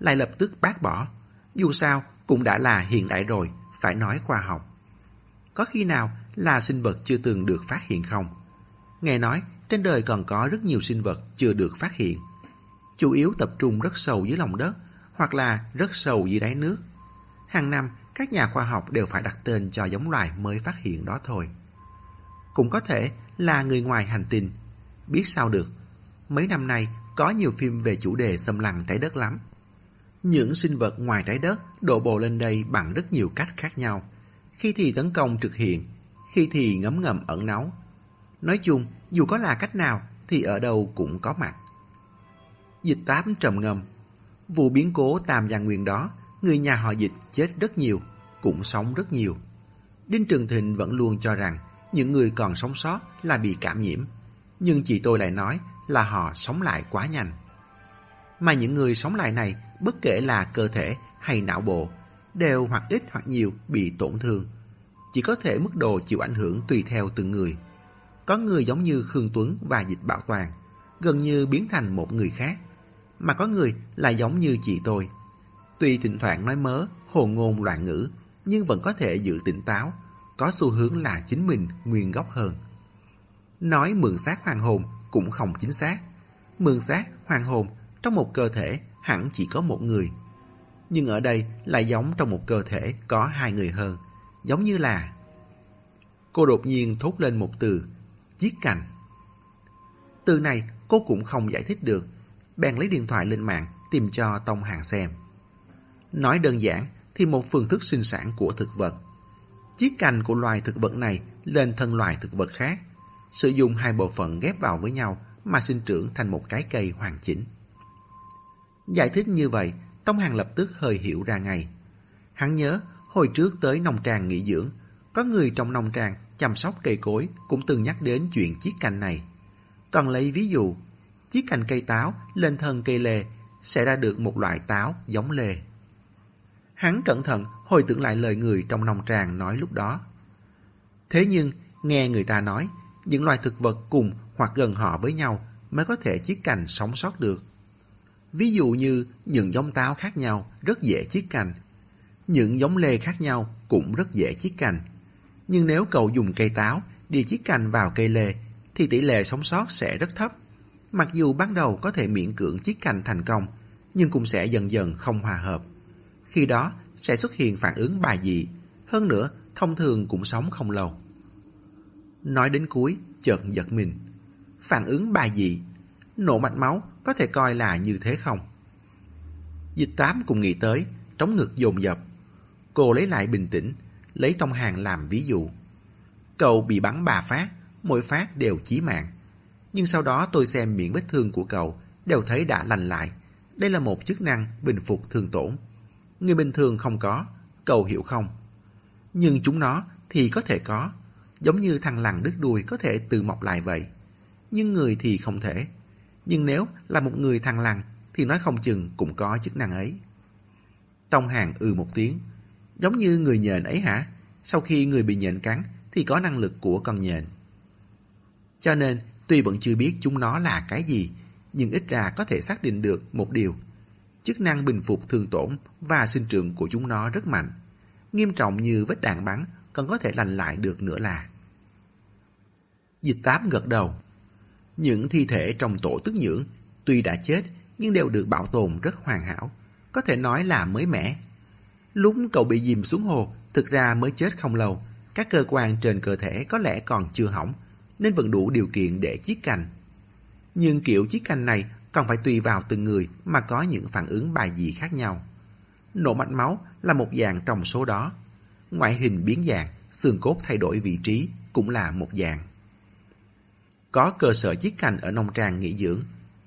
Lại lập tức bác bỏ. Dù sao cũng đã là hiện đại rồi, phải nói khoa học. Có khi nào là sinh vật chưa từng được phát hiện không? Nghe nói trên đời còn có rất nhiều sinh vật chưa được phát hiện. Chủ yếu tập trung rất sâu dưới lòng đất hoặc là rất sâu dưới đáy nước. Hàng năm, các nhà khoa học đều phải đặt tên cho giống loài mới phát hiện đó thôi. Cũng có thể là người ngoài hành tinh. Biết sao được, mấy năm nay có nhiều phim về chủ đề xâm lăng trái đất lắm. Những sinh vật ngoài trái đất đổ bộ lên đây bằng rất nhiều cách khác nhau. Khi thì tấn công trực hiện, khi thì ngấm ngầm ẩn náu. Nói chung, dù có là cách nào thì ở đâu cũng có mặt. Dịch tám trầm ngâm. Vụ biến cố Tam Giang Nguyên đó, người nhà họ dịch chết rất nhiều, cũng sống rất nhiều. Đinh Trường Thịnh vẫn luôn cho rằng những người còn sống sót là bị cảm nhiễm. Nhưng chị tôi lại nói là họ sống lại quá nhanh. Mà những người sống lại này, bất kể là cơ thể hay não bộ, đều hoặc ít hoặc nhiều bị tổn thương. Chỉ có thể mức độ chịu ảnh hưởng tùy theo từng người. Có người giống như Khương Tuấn và Dịch Bảo Toàn, gần như biến thành một người khác. Mà có người là giống như chị tôi. Tuy thỉnh thoảng nói mớ, hồ ngôn loạn ngữ, nhưng vẫn có thể giữ tỉnh táo, có xu hướng là chính mình nguyên gốc hơn. Nói mượn xác hoàng hồn cũng không chính xác. Mượn xác hoàng hồn trong một cơ thể hẳn chỉ có một người. Nhưng ở đây lại giống trong một cơ thể có hai người hơn. Giống như là... Cô đột nhiên thốt lên một từ, chiếc cành. Từ này cô cũng không giải thích được, bèn lấy điện thoại lên mạng tìm cho Tông Hàng xem. Nói đơn giản thì một phương thức sinh sản của thực vật. Chiếc cành của loài thực vật này lên thân loài thực vật khác, sử dụng hai bộ phận ghép vào với nhau mà sinh trưởng thành một cái cây hoàn chỉnh. Giải thích như vậy, Tông Hàng lập tức hơi hiểu ra ngay. Hắn nhớ, hồi trước tới nông tràng nghỉ dưỡng, có người trong nông tràng chăm sóc cây cối cũng từng nhắc đến chuyện chiếc cành này. Còn lấy ví dụ, chiếc cành cây táo lên thân cây lê sẽ ra được một loại táo giống lê. Hắn cẩn thận hồi tưởng lại lời người trong nông tràng nói lúc đó. Thế nhưng, nghe người ta nói, những loài thực vật cùng hoặc gần họ với nhau mới có thể chiếc cành sống sót được. Ví dụ như những giống táo khác nhau rất dễ chiết cành, những giống lê khác nhau cũng rất dễ chiết cành. Nhưng nếu cậu dùng cây táo đi chiết cành vào cây lê thì tỷ lệ sống sót sẽ rất thấp. Mặc dù ban đầu có thể miễn cưỡng chiết cành thành công, nhưng cũng sẽ dần dần không hòa hợp. Khi đó sẽ xuất hiện phản ứng bài dị, hơn nữa thông thường cũng sống không lâu. Nói đến cuối, chợt giật mình. Phản ứng bài dị, nổ mạch máu có thể coi là như thế không? Dịch tám cũng nghĩ tới, trống ngực dồn dập. Cô lấy lại bình tĩnh, lấy tông hàng làm ví dụ. Cậu bị bắn bà phát, mỗi phát đều chí mạng. Nhưng sau đó tôi xem miệng vết thương của cậu, đều thấy đã lành lại. Đây là một chức năng bình phục thương tổn. Người bình thường không có, cầu hiểu không? Nhưng chúng nó thì có thể có, giống như thằng lằn đứt đuôi có thể tự mọc lại vậy. Nhưng người thì không thể. Nhưng nếu là một người thằng lằn thì nói không chừng cũng có chức năng ấy. Tông Hàng ừ một tiếng. Giống như người nhện ấy hả? Sau khi người bị nhện cắn thì có năng lực của con nhện. Cho nên, tuy vẫn chưa biết chúng nó là cái gì, nhưng ít ra có thể xác định được một điều. Chức năng bình phục thương tổn và sinh trưởng của chúng nó rất mạnh. Nghiêm trọng như vết đạn bắn còn có thể lành lại được nữa là. Dịch tám gật đầu. Những thi thể trong tổ tức nhưỡng tuy đã chết nhưng đều được bảo tồn rất hoàn hảo, có thể nói là mới mẻ. Lúc cậu bị dìm xuống hồ, thực ra mới chết không lâu, các cơ quan trên cơ thể có lẽ còn chưa hỏng, nên vẫn đủ điều kiện để chiết cành Nhưng kiểu chiết cành này còn phải tùy vào từng người mà có những phản ứng bài dị khác nhau. Nổ mạch máu là một dạng trong số đó. Ngoại hình biến dạng, xương cốt thay đổi vị trí cũng là một dạng. Có cơ sở chiết cành ở nông trang nghỉ dưỡng,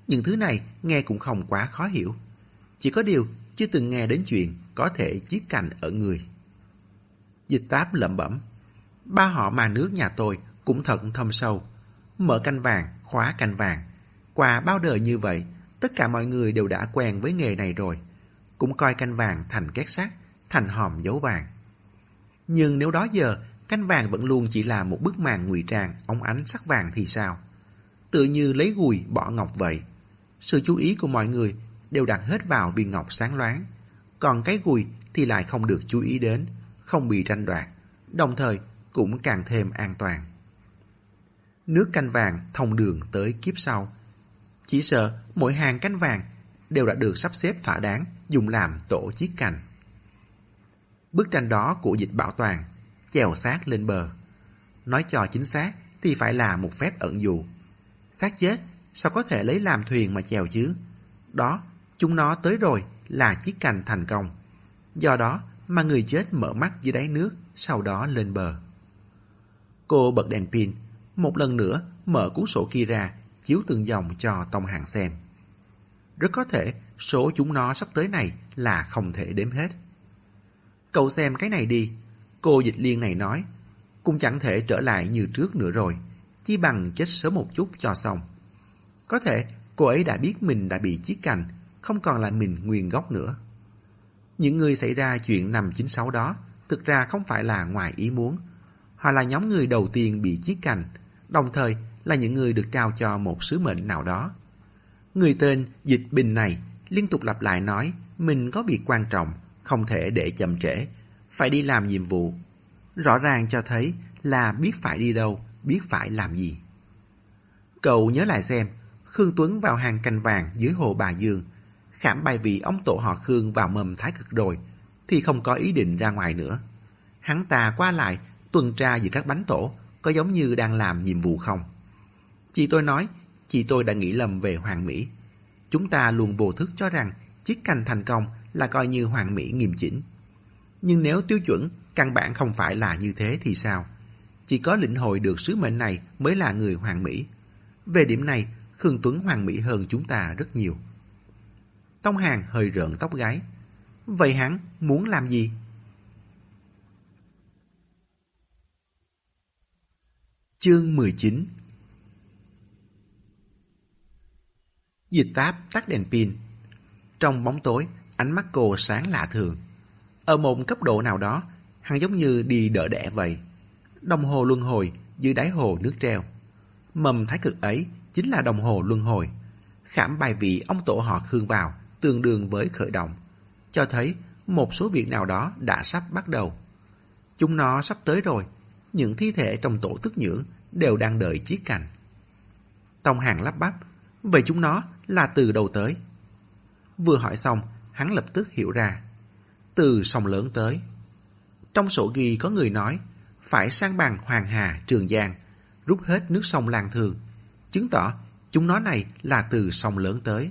những thứ này nghe cũng không quá khó hiểu. Chỉ có điều chưa từng nghe đến chuyện có thể chiết cành ở người. Dịch táp lẩm bẩm. Ba họ mà nước nhà tôi cũng thật thâm sâu. Mở canh vàng, khóa canh vàng. Qua bao đời như vậy, tất cả mọi người đều đã quen với nghề này rồi. Cũng coi canh vàng thành két sắt, thành hòm dấu vàng. Nhưng nếu đó giờ, canh vàng vẫn luôn chỉ là một bức màn ngụy trang ống ánh sắc vàng thì sao? Tự như lấy gùi bỏ ngọc vậy. Sự chú ý của mọi người đều đặt hết vào viên ngọc sáng loáng. Còn cái gùi thì lại không được chú ý đến, không bị tranh đoạt, đồng thời cũng càng thêm an toàn. Nước canh vàng thông đường tới kiếp sau. Chỉ sợ mỗi hàng cánh vàng đều đã được sắp xếp thỏa đáng dùng làm tổ chiếc cành Bức tranh đó của dịch bảo toàn, chèo xác lên bờ. Nói cho chính xác thì phải là một phép ẩn dụ. Xác chết sao có thể lấy làm thuyền mà chèo chứ? Đó, chúng nó tới rồi là chiếc cành thành công. Do đó mà người chết mở mắt dưới đáy nước, sau đó lên bờ. Cô bật đèn pin, một lần nữa mở cuốn sổ kia ra, chiếu từng dòng cho Tông Hàng xem. Rất có thể số chúng nó sắp tới này là không thể đếm hết. Cậu xem cái này đi, cô dịch liên này nói, cũng chẳng thể trở lại như trước nữa rồi, chỉ bằng chết sớm một chút cho xong. Có thể cô ấy đã biết mình đã bị chiết cành, không còn là mình nguyên gốc nữa. Những người xảy ra chuyện năm 96 đó thực ra không phải là ngoài ý muốn. Họ là nhóm người đầu tiên bị chiết cành, đồng thời là những người được trao cho một sứ mệnh nào đó. Người tên Dịch Bình này liên tục lặp lại nói mình có việc quan trọng, không thể để chậm trễ, phải đi làm nhiệm vụ. Rõ ràng cho thấy là biết phải đi đâu, biết phải làm gì. Cậu nhớ lại xem, Khương Tuấn vào hàng canh vàng dưới hồ Bà Dương, khảm bài vị ông tổ họ Khương vào mầm thái cực rồi, thì không có ý định ra ngoài nữa. Hắn ta qua lại, tuần tra giữa các bánh tổ, có giống như đang làm nhiệm vụ không? Chị tôi nói, chị tôi đã nghĩ lầm về Hoàng Mỹ. Chúng ta luôn vô thức cho rằng chiếc canh thành công là coi như Hoàng Mỹ nghiêm chỉnh. Nhưng nếu tiêu chuẩn căn bản không phải là như thế thì sao? Chỉ có lĩnh hội được sứ mệnh này mới là người Hoàng Mỹ. Về điểm này, Khương Tuấn Hoàng Mỹ hơn chúng ta rất nhiều. Tông Hàng hơi rợn tóc gái. Vậy hắn muốn làm gì? Chương 19 Dịch táp tắt đèn pin. Trong bóng tối, ánh mắt cô sáng lạ thường. Ở một cấp độ nào đó, hắn giống như đi đỡ đẻ vậy. Đồng hồ luân hồi dưới đáy hồ nước treo. Mầm thái cực ấy chính là đồng hồ luân hồi. Khảm bài vị ông tổ họ Khương vào, tương đương với khởi động. Cho thấy một số việc nào đó đã sắp bắt đầu. Chúng nó sắp tới rồi. Những thi thể trong tổ tức nhưỡng đều đang đợi chiếc cành. Tông hàng lắp bắp. Vậy chúng nó là từ đâu tới? Vừa hỏi xong, hắn lập tức hiểu ra. Từ sông lớn tới. Trong sổ ghi có người nói, phải sang bằng Hoàng Hà, Trường Giang, rút hết nước sông Lan Thường, chứng tỏ chúng nó này là từ sông lớn tới.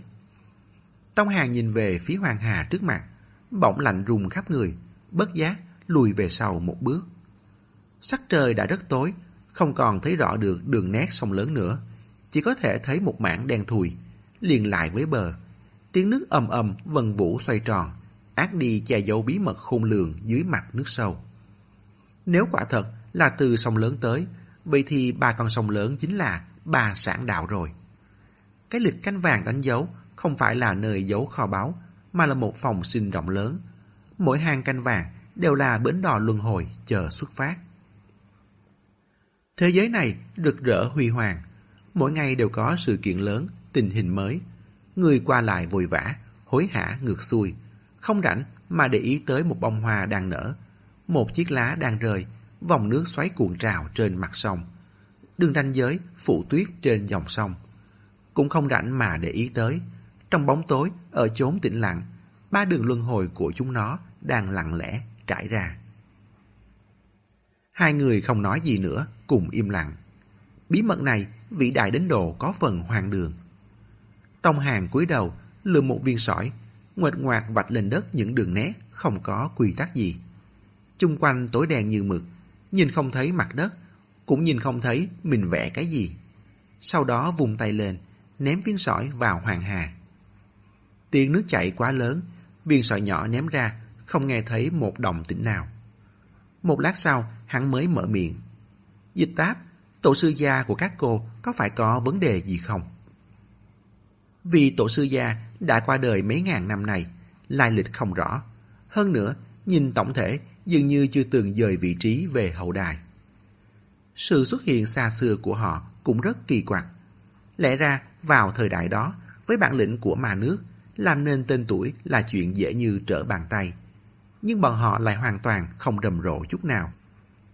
Tông Hàng nhìn về phía Hoàng Hà trước mặt, bỗng lạnh rùng khắp người, bất giác lùi về sau một bước. Sắc trời đã rất tối, không còn thấy rõ được đường nét sông lớn nữa, chỉ có thể thấy một mảng đen thùi, liền lại với bờ. Tiếng nước ầm ầm vần vũ xoay tròn, ác đi che giấu bí mật khôn lường dưới mặt nước sâu. Nếu quả thật là từ sông lớn tới, vậy thì ba con sông lớn chính là ba sản đạo rồi. Cái lịch canh vàng đánh dấu không phải là nơi giấu kho báu, mà là một phòng sinh rộng lớn. Mỗi hàng canh vàng đều là bến đò luân hồi chờ xuất phát. Thế giới này rực rỡ huy hoàng, mỗi ngày đều có sự kiện lớn, tình hình mới. Người qua lại vội vã, hối hả ngược xuôi, không rảnh mà để ý tới một bông hoa đang nở, một chiếc lá đang rơi, vòng nước xoáy cuộn trào trên mặt sông. Đường ranh giới phủ tuyết trên dòng sông. Cũng không rảnh mà để ý tới. Trong bóng tối, ở chốn tĩnh lặng, ba đường luân hồi của chúng nó đang lặng lẽ trải ra. Hai người không nói gì nữa, cùng im lặng. Bí mật này vĩ đại đến độ có phần hoang đường. Tông hàng cúi đầu, lượm một viên sỏi, ngoệt ngoạc vạch lên đất những đường nét không có quy tắc gì. Chung quanh tối đen như mực, nhìn không thấy mặt đất, cũng nhìn không thấy mình vẽ cái gì. Sau đó vùng tay lên, ném viên sỏi vào hoàng hà. Tiếng nước chảy quá lớn, viên sỏi nhỏ ném ra, không nghe thấy một đồng tĩnh nào. Một lát sau, hắn mới mở miệng. Dịch táp, tổ sư gia của các cô có phải có vấn đề gì không? Vì tổ sư gia đã qua đời mấy ngàn năm này, lai lịch không rõ. Hơn nữa, nhìn tổng thể dường như chưa từng dời vị trí về hậu đài. Sự xuất hiện xa xưa của họ cũng rất kỳ quặc. Lẽ ra, vào thời đại đó, với bản lĩnh của mà nước, làm nên tên tuổi là chuyện dễ như trở bàn tay. Nhưng bọn họ lại hoàn toàn không rầm rộ chút nào.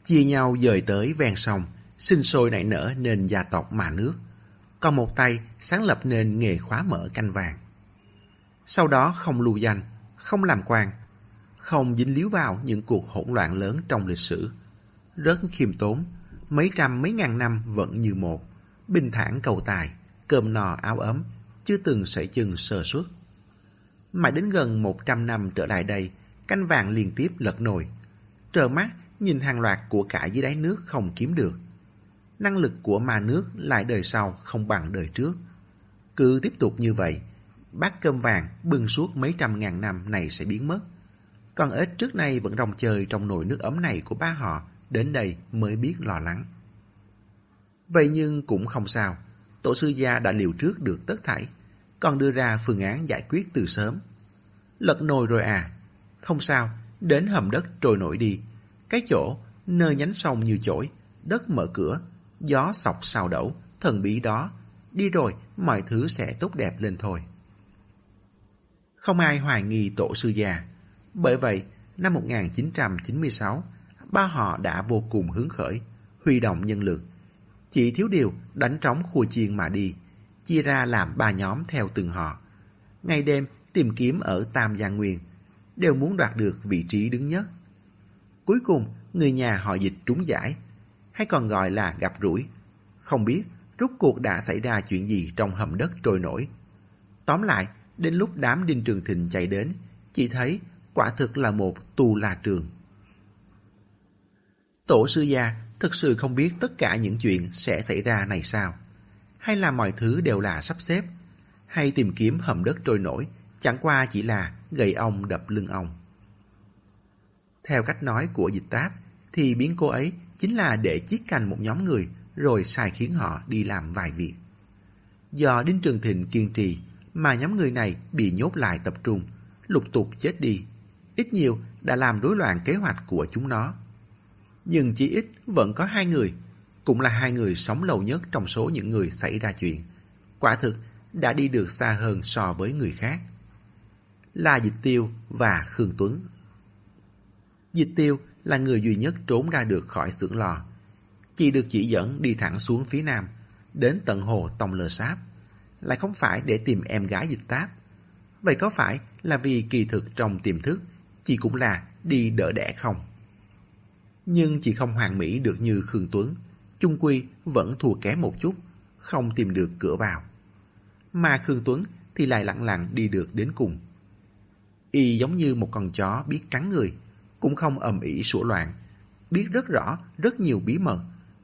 Chia nhau dời tới ven sông, sinh sôi nảy nở nên gia tộc mà nước. Còn một tay sáng lập nên nghề khóa mở canh vàng. Sau đó không lưu danh, không làm quan, không dính líu vào những cuộc hỗn loạn lớn trong lịch sử. Rất khiêm tốn, mấy trăm mấy ngàn năm vẫn như một, bình thản cầu tài, cơm no áo ấm, chưa từng sợi chừng sơ suất. Mãi đến gần một trăm năm trở lại đây, canh vàng liên tiếp lật nồi. Trờ mắt nhìn hàng loạt của cải dưới đáy nước không kiếm được. Năng lực của ma nước lại đời sau không bằng đời trước. Cứ tiếp tục như vậy, bát cơm vàng bưng suốt mấy trăm ngàn năm này sẽ biến mất. Con ếch trước nay vẫn rong chơi trong nồi nước ấm này của ba họ, đến đây mới biết lo lắng. Vậy nhưng cũng không sao, tổ sư gia đã liều trước được tất thảy, còn đưa ra phương án giải quyết từ sớm. Lật nồi rồi à? Không sao, đến hầm đất trôi nổi đi. Cái chỗ, nơi nhánh sông như chổi, đất mở cửa, gió sọc sao đẩu, thần bí đó. Đi rồi, mọi thứ sẽ tốt đẹp lên thôi. Không ai hoài nghi tổ sư già. Bởi vậy, năm 1996, ba họ đã vô cùng hứng khởi, huy động nhân lực. Chỉ thiếu điều đánh trống khua chiên mà đi, chia ra làm ba nhóm theo từng họ. Ngày đêm tìm kiếm ở Tam Giang Nguyên, đều muốn đoạt được vị trí đứng nhất. Cuối cùng, người nhà họ dịch trúng giải, hay còn gọi là gặp rủi. Không biết rốt cuộc đã xảy ra chuyện gì trong hầm đất trôi nổi. Tóm lại, đến lúc đám Đinh Trường Thịnh chạy đến, chỉ thấy quả thực là một tù la trường. Tổ sư gia thực sự không biết tất cả những chuyện sẽ xảy ra này sao? Hay là mọi thứ đều là sắp xếp? Hay tìm kiếm hầm đất trôi nổi chẳng qua chỉ là gậy ông đập lưng ông? Theo cách nói của dịch táp, thì biến cô ấy chính là để chiết canh một nhóm người rồi sai khiến họ đi làm vài việc. Do Đinh Trường Thịnh kiên trì mà nhóm người này bị nhốt lại tập trung, lục tục chết đi. Ít nhiều đã làm rối loạn kế hoạch của chúng nó. Nhưng chỉ ít vẫn có hai người, cũng là hai người sống lâu nhất trong số những người xảy ra chuyện. Quả thực đã đi được xa hơn so với người khác. Là Dịch Tiêu và Khương Tuấn. Dịch Tiêu là người duy nhất trốn ra được khỏi xưởng lò. Chỉ được chỉ dẫn đi thẳng xuống phía nam, đến tận hồ Tông Lơ Sáp. Lại không phải để tìm em gái dịch táp. Vậy có phải là vì kỳ thực trong tiềm thức, chị cũng là đi đỡ đẻ không? Nhưng chị không hoàn mỹ được như Khương Tuấn, chung quy vẫn thua kém một chút, không tìm được cửa vào. Mà Khương Tuấn thì lại lặng lặng đi được đến cùng. Y giống như một con chó biết cắn người, cũng không ầm ĩ sủa loạn, biết rất rõ rất nhiều bí mật,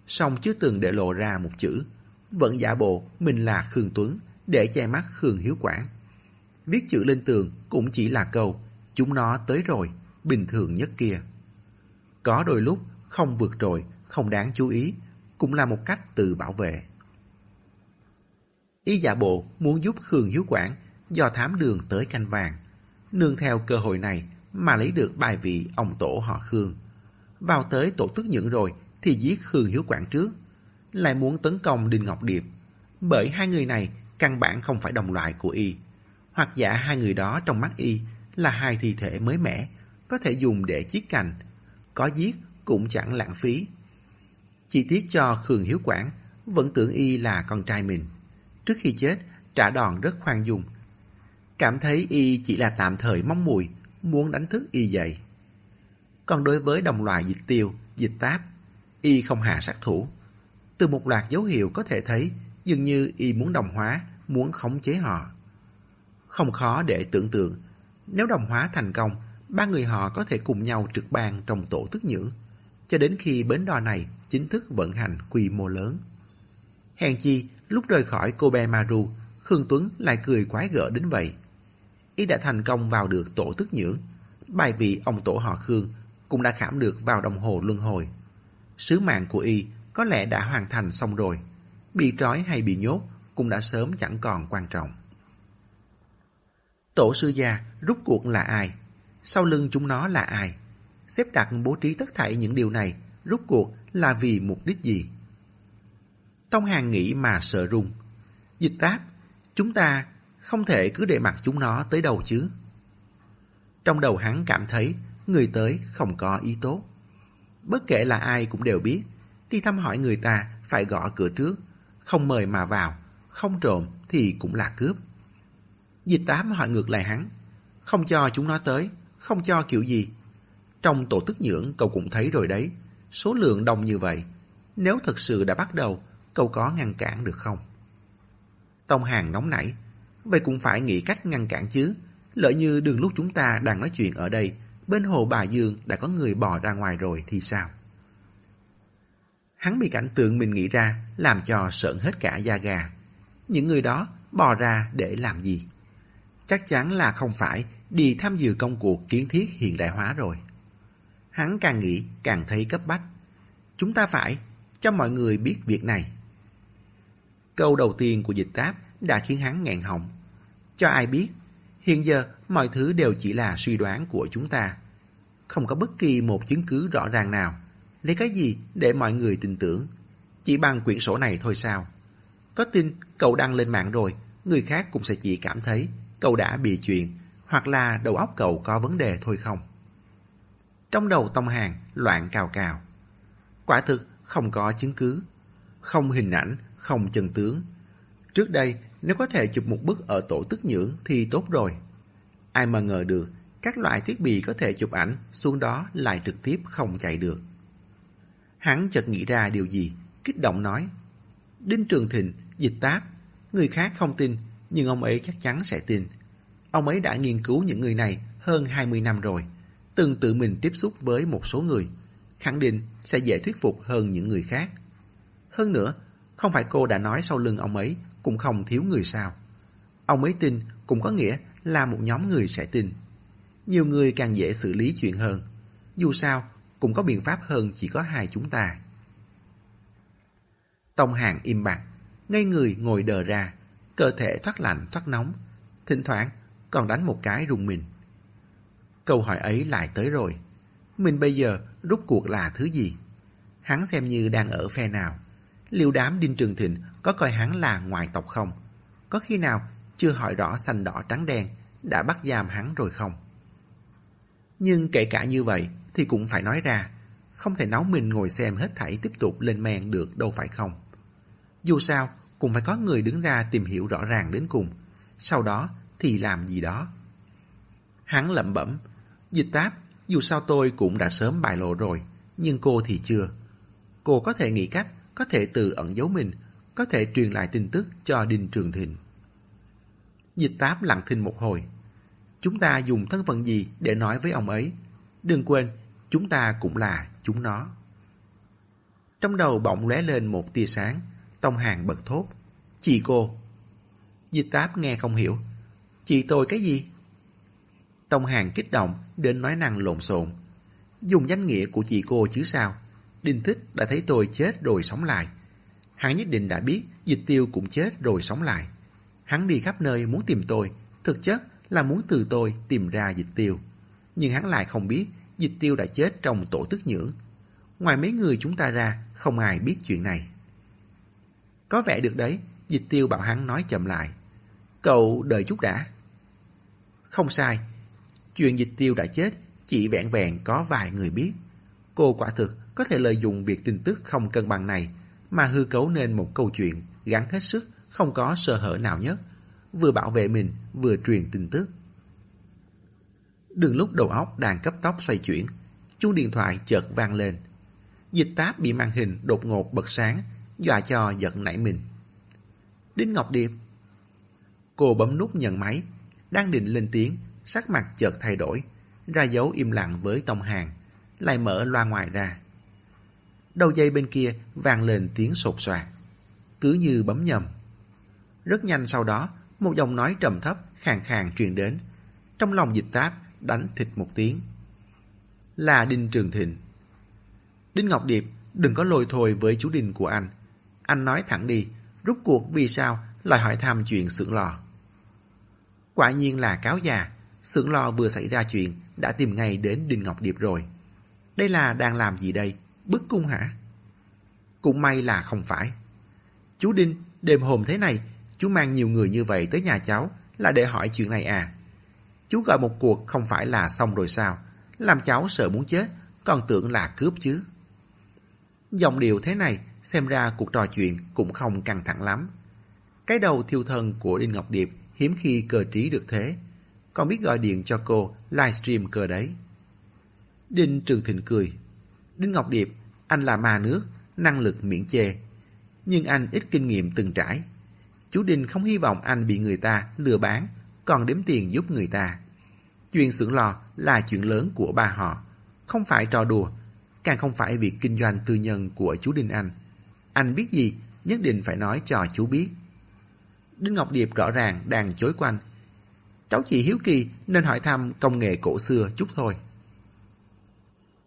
song chưa từng để lộ ra một chữ, vẫn giả bộ mình là Khương Tuấn để che mắt Khương Hiếu Quảng. Viết chữ lên tường cũng chỉ là câu chúng nó tới rồi, bình thường nhất kia. Có đôi lúc không vượt trội, không đáng chú ý, cũng là một cách tự bảo vệ. Y giả bộ muốn giúp Khương Hiếu Quảng do thám đường tới canh vàng. Nương theo cơ hội này mà lấy được bài vị ông tổ họ Khương. Vào tới tổ tức nhẫn rồi thì giết Khương Hiếu Quảng trước. Lại muốn tấn công Đinh Ngọc Điệp. Bởi hai người này căn bản không phải đồng loại của Y. Hoặc giả hai người đó trong mắt Y là hai thi thể mới mẻ, có thể dùng để chiết cành. Có giết cũng chẳng lãng phí. Chi tiết cho Khương Hiếu Quảng vẫn tưởng Y là con trai mình. Trước khi chết, trả đòn rất khoan dung. Cảm thấy Y chỉ là tạm thời mong mùi muốn đánh thức y dậy. Còn đối với đồng loại dịch tiêu, dịch táp, y không hạ sát thủ. Từ một loạt dấu hiệu có thể thấy, dường như y muốn đồng hóa, muốn khống chế họ. Không khó để tưởng tượng, nếu đồng hóa thành công, ba người họ có thể cùng nhau trực ban trong tổ tức nhưỡng, cho đến khi bến đò này chính thức vận hành quy mô lớn. Hèn chi, lúc rời khỏi Kobe Maru, Khương Tuấn lại cười quái gở đến vậy. Y đã thành công vào được tổ tức nhưỡng, bài vị ông tổ họ Khương cũng đã khảm được vào đồng hồ luân hồi. Sứ mạng của Y có lẽ đã hoàn thành xong rồi. Bị trói hay bị nhốt cũng đã sớm chẳng còn quan trọng. Tổ sư gia rút cuộc là ai? Sau lưng chúng nó là ai? Xếp đặt bố trí tất thảy những điều này rút cuộc là vì mục đích gì? Tông Hàng nghĩ mà sợ rung. Dịch táp, chúng ta không thể cứ để mặc chúng nó tới đâu chứ. Trong đầu hắn cảm thấy người tới không có ý tốt. Bất kể là ai cũng đều biết, đi thăm hỏi người ta phải gõ cửa trước, không mời mà vào, không trộm thì cũng là cướp. Dịch tám hỏi ngược lại hắn, không cho chúng nó tới, không cho kiểu gì. Trong tổ tức nhưỡng cậu cũng thấy rồi đấy, số lượng đông như vậy. Nếu thật sự đã bắt đầu, cậu có ngăn cản được không? Tông Hàng nóng nảy, vậy cũng phải nghĩ cách ngăn cản chứ. Lỡ như đường lúc chúng ta đang nói chuyện ở đây, bên hồ Bà Dương đã có người bò ra ngoài rồi thì sao? Hắn bị cảnh tượng mình nghĩ ra làm cho sợn hết cả da gà. Những người đó bò ra để làm gì? Chắc chắn là không phải đi tham dự công cuộc kiến thiết hiện đại hóa rồi. Hắn càng nghĩ càng thấy cấp bách. Chúng ta phải cho mọi người biết việc này. Câu đầu tiên của dịch táp đã khiến hắn ngẹn họng. Cho ai biết, hiện giờ mọi thứ đều chỉ là suy đoán của chúng ta. Không có bất kỳ một chứng cứ rõ ràng nào. Lấy cái gì để mọi người tin tưởng? Chỉ bằng quyển sổ này thôi sao? Có tin cậu đăng lên mạng rồi, người khác cũng sẽ chỉ cảm thấy cậu đã bị chuyện hoặc là đầu óc cậu có vấn đề thôi không? Trong đầu Tông Hàng loạn cào cào. Quả thực không có chứng cứ, không hình ảnh, không chân tướng. Trước đây, nếu có thể chụp một bức ở tổ tức nhưỡng thì tốt rồi. Ai mà ngờ được, các loại thiết bị có thể chụp ảnh xuống đó lại trực tiếp không chạy được. Hắn chợt nghĩ ra điều gì, kích động nói. Đinh Trường Thịnh, dịch táp, người khác không tin, nhưng ông ấy chắc chắn sẽ tin. Ông ấy đã nghiên cứu những người này hơn 20 năm rồi, từng tự mình tiếp xúc với một số người, khẳng định sẽ dễ thuyết phục hơn những người khác. Hơn nữa, không phải cô đã nói sau lưng ông ấy cũng không thiếu người sao. Ông ấy tin cũng có nghĩa là một nhóm người sẽ tin. Nhiều người càng dễ xử lý chuyện hơn. Dù sao, cũng có biện pháp hơn chỉ có hai chúng ta. Tông hàng im bặt, ngay người ngồi đờ ra, cơ thể thoát lạnh thoát nóng, thỉnh thoảng còn đánh một cái rùng mình. Câu hỏi ấy lại tới rồi. Mình bây giờ rút cuộc là thứ gì? Hắn xem như đang ở phe nào? Liệu đám Đinh Trường Thịnh có coi hắn là ngoại tộc không? Có khi nào chưa hỏi rõ xanh đỏ trắng đen đã bắt giam hắn rồi không? Nhưng kể cả như vậy thì cũng phải nói ra, không thể nấu mình ngồi xem hết thảy tiếp tục lên men được đâu phải không? Dù sao, cũng phải có người đứng ra tìm hiểu rõ ràng đến cùng, sau đó thì làm gì đó. Hắn lẩm bẩm, dịch táp, dù sao tôi cũng đã sớm bài lộ rồi, nhưng cô thì chưa. Cô có thể nghĩ cách, có thể tự ẩn giấu mình, có thể truyền lại tin tức cho Đinh Trường Thịnh. Dịch táp lặng thinh một hồi. Chúng ta dùng thân phận gì để nói với ông ấy? Đừng quên, chúng ta cũng là chúng nó. Trong đầu bỗng lóe lên một tia sáng, Tông Hàng bật thốt. Chị cô. Dịch táp nghe không hiểu. Chị tôi cái gì? Tông Hàng kích động đến nói năng lộn xộn. Dùng danh nghĩa của chị cô chứ sao? Đinh Thích đã thấy tôi chết rồi sống lại. Hắn nhất định đã biết dịch tiêu cũng chết rồi sống lại. Hắn đi khắp nơi muốn tìm tôi, thực chất là muốn từ tôi tìm ra dịch tiêu. Nhưng hắn lại không biết dịch tiêu đã chết trong tổ tức nhưỡng. Ngoài mấy người chúng ta ra, không ai biết chuyện này. Có vẻ được đấy, dịch tiêu bảo hắn nói chậm lại. Cậu đợi chút đã. Không sai, chuyện dịch tiêu đã chết chỉ vẹn vẹn có vài người biết. Cô quả thực có thể lợi dụng việc tin tức không cân bằng này mà hư cấu nên một câu chuyện gắn hết sức, không có sơ hở nào nhất, vừa bảo vệ mình vừa truyền tin tức. Đừng lúc đầu óc đang cấp tốc xoay chuyển, chuông điện thoại chợt vang lên. Dịch táp bị màn hình đột ngột bật sáng, dọa cho giận nảy mình. Đinh Ngọc Điệp. Cô bấm nút nhận máy, đang định lên tiếng, sắc mặt chợt thay đổi, ra dấu im lặng với tông hàng, lại mở loa ngoài ra. Đầu dây bên kia vang lên tiếng sột soạt, cứ như bấm nhầm. Rất nhanh sau đó, một giọng nói trầm thấp, khàn khàn truyền đến. Trong lòng dịch táp, đánh thịt một tiếng. Là Đinh Trường Thịnh. Đinh Ngọc Điệp, đừng có lôi thôi với chú Đinh của anh. Anh nói thẳng đi, rút cuộc vì sao lại hỏi thăm chuyện xưởng lò. Quả nhiên là cáo già, xưởng lò vừa xảy ra chuyện đã tìm ngay đến Đinh Ngọc Điệp rồi. Đây là đang làm gì đây? Bức cung hả? Cũng may là không phải. Chú Đinh, đêm hôm thế này, chú mang nhiều người như vậy tới nhà cháu là để hỏi chuyện này à? Chú gọi một cuộc không phải là xong rồi sao? Làm cháu sợ muốn chết, còn tưởng là cướp chứ. Dòng điệu thế này, xem ra cuộc trò chuyện cũng không căng thẳng lắm. Cái đầu thiêu thân của Đinh Ngọc Điệp hiếm khi cơ trí được thế. Còn biết gọi điện cho cô livestream cơ đấy. Đinh Trường Thịnh cười. Đinh Ngọc Điệp, anh là ma nước, năng lực miễn chê. Nhưng anh ít kinh nghiệm từng trải. Chú Đinh không hy vọng anh bị người ta lừa bán, còn đếm tiền giúp người ta. Chuyện xưởng lò là chuyện lớn của ba họ, không phải trò đùa, càng không phải việc kinh doanh tư nhân của chú Đinh Anh. Anh biết gì, nhất định phải nói cho chú biết. Đinh Ngọc Điệp rõ ràng đang chối quanh. Cháu chỉ hiếu kỳ nên hỏi thăm công nghệ cổ xưa chút thôi.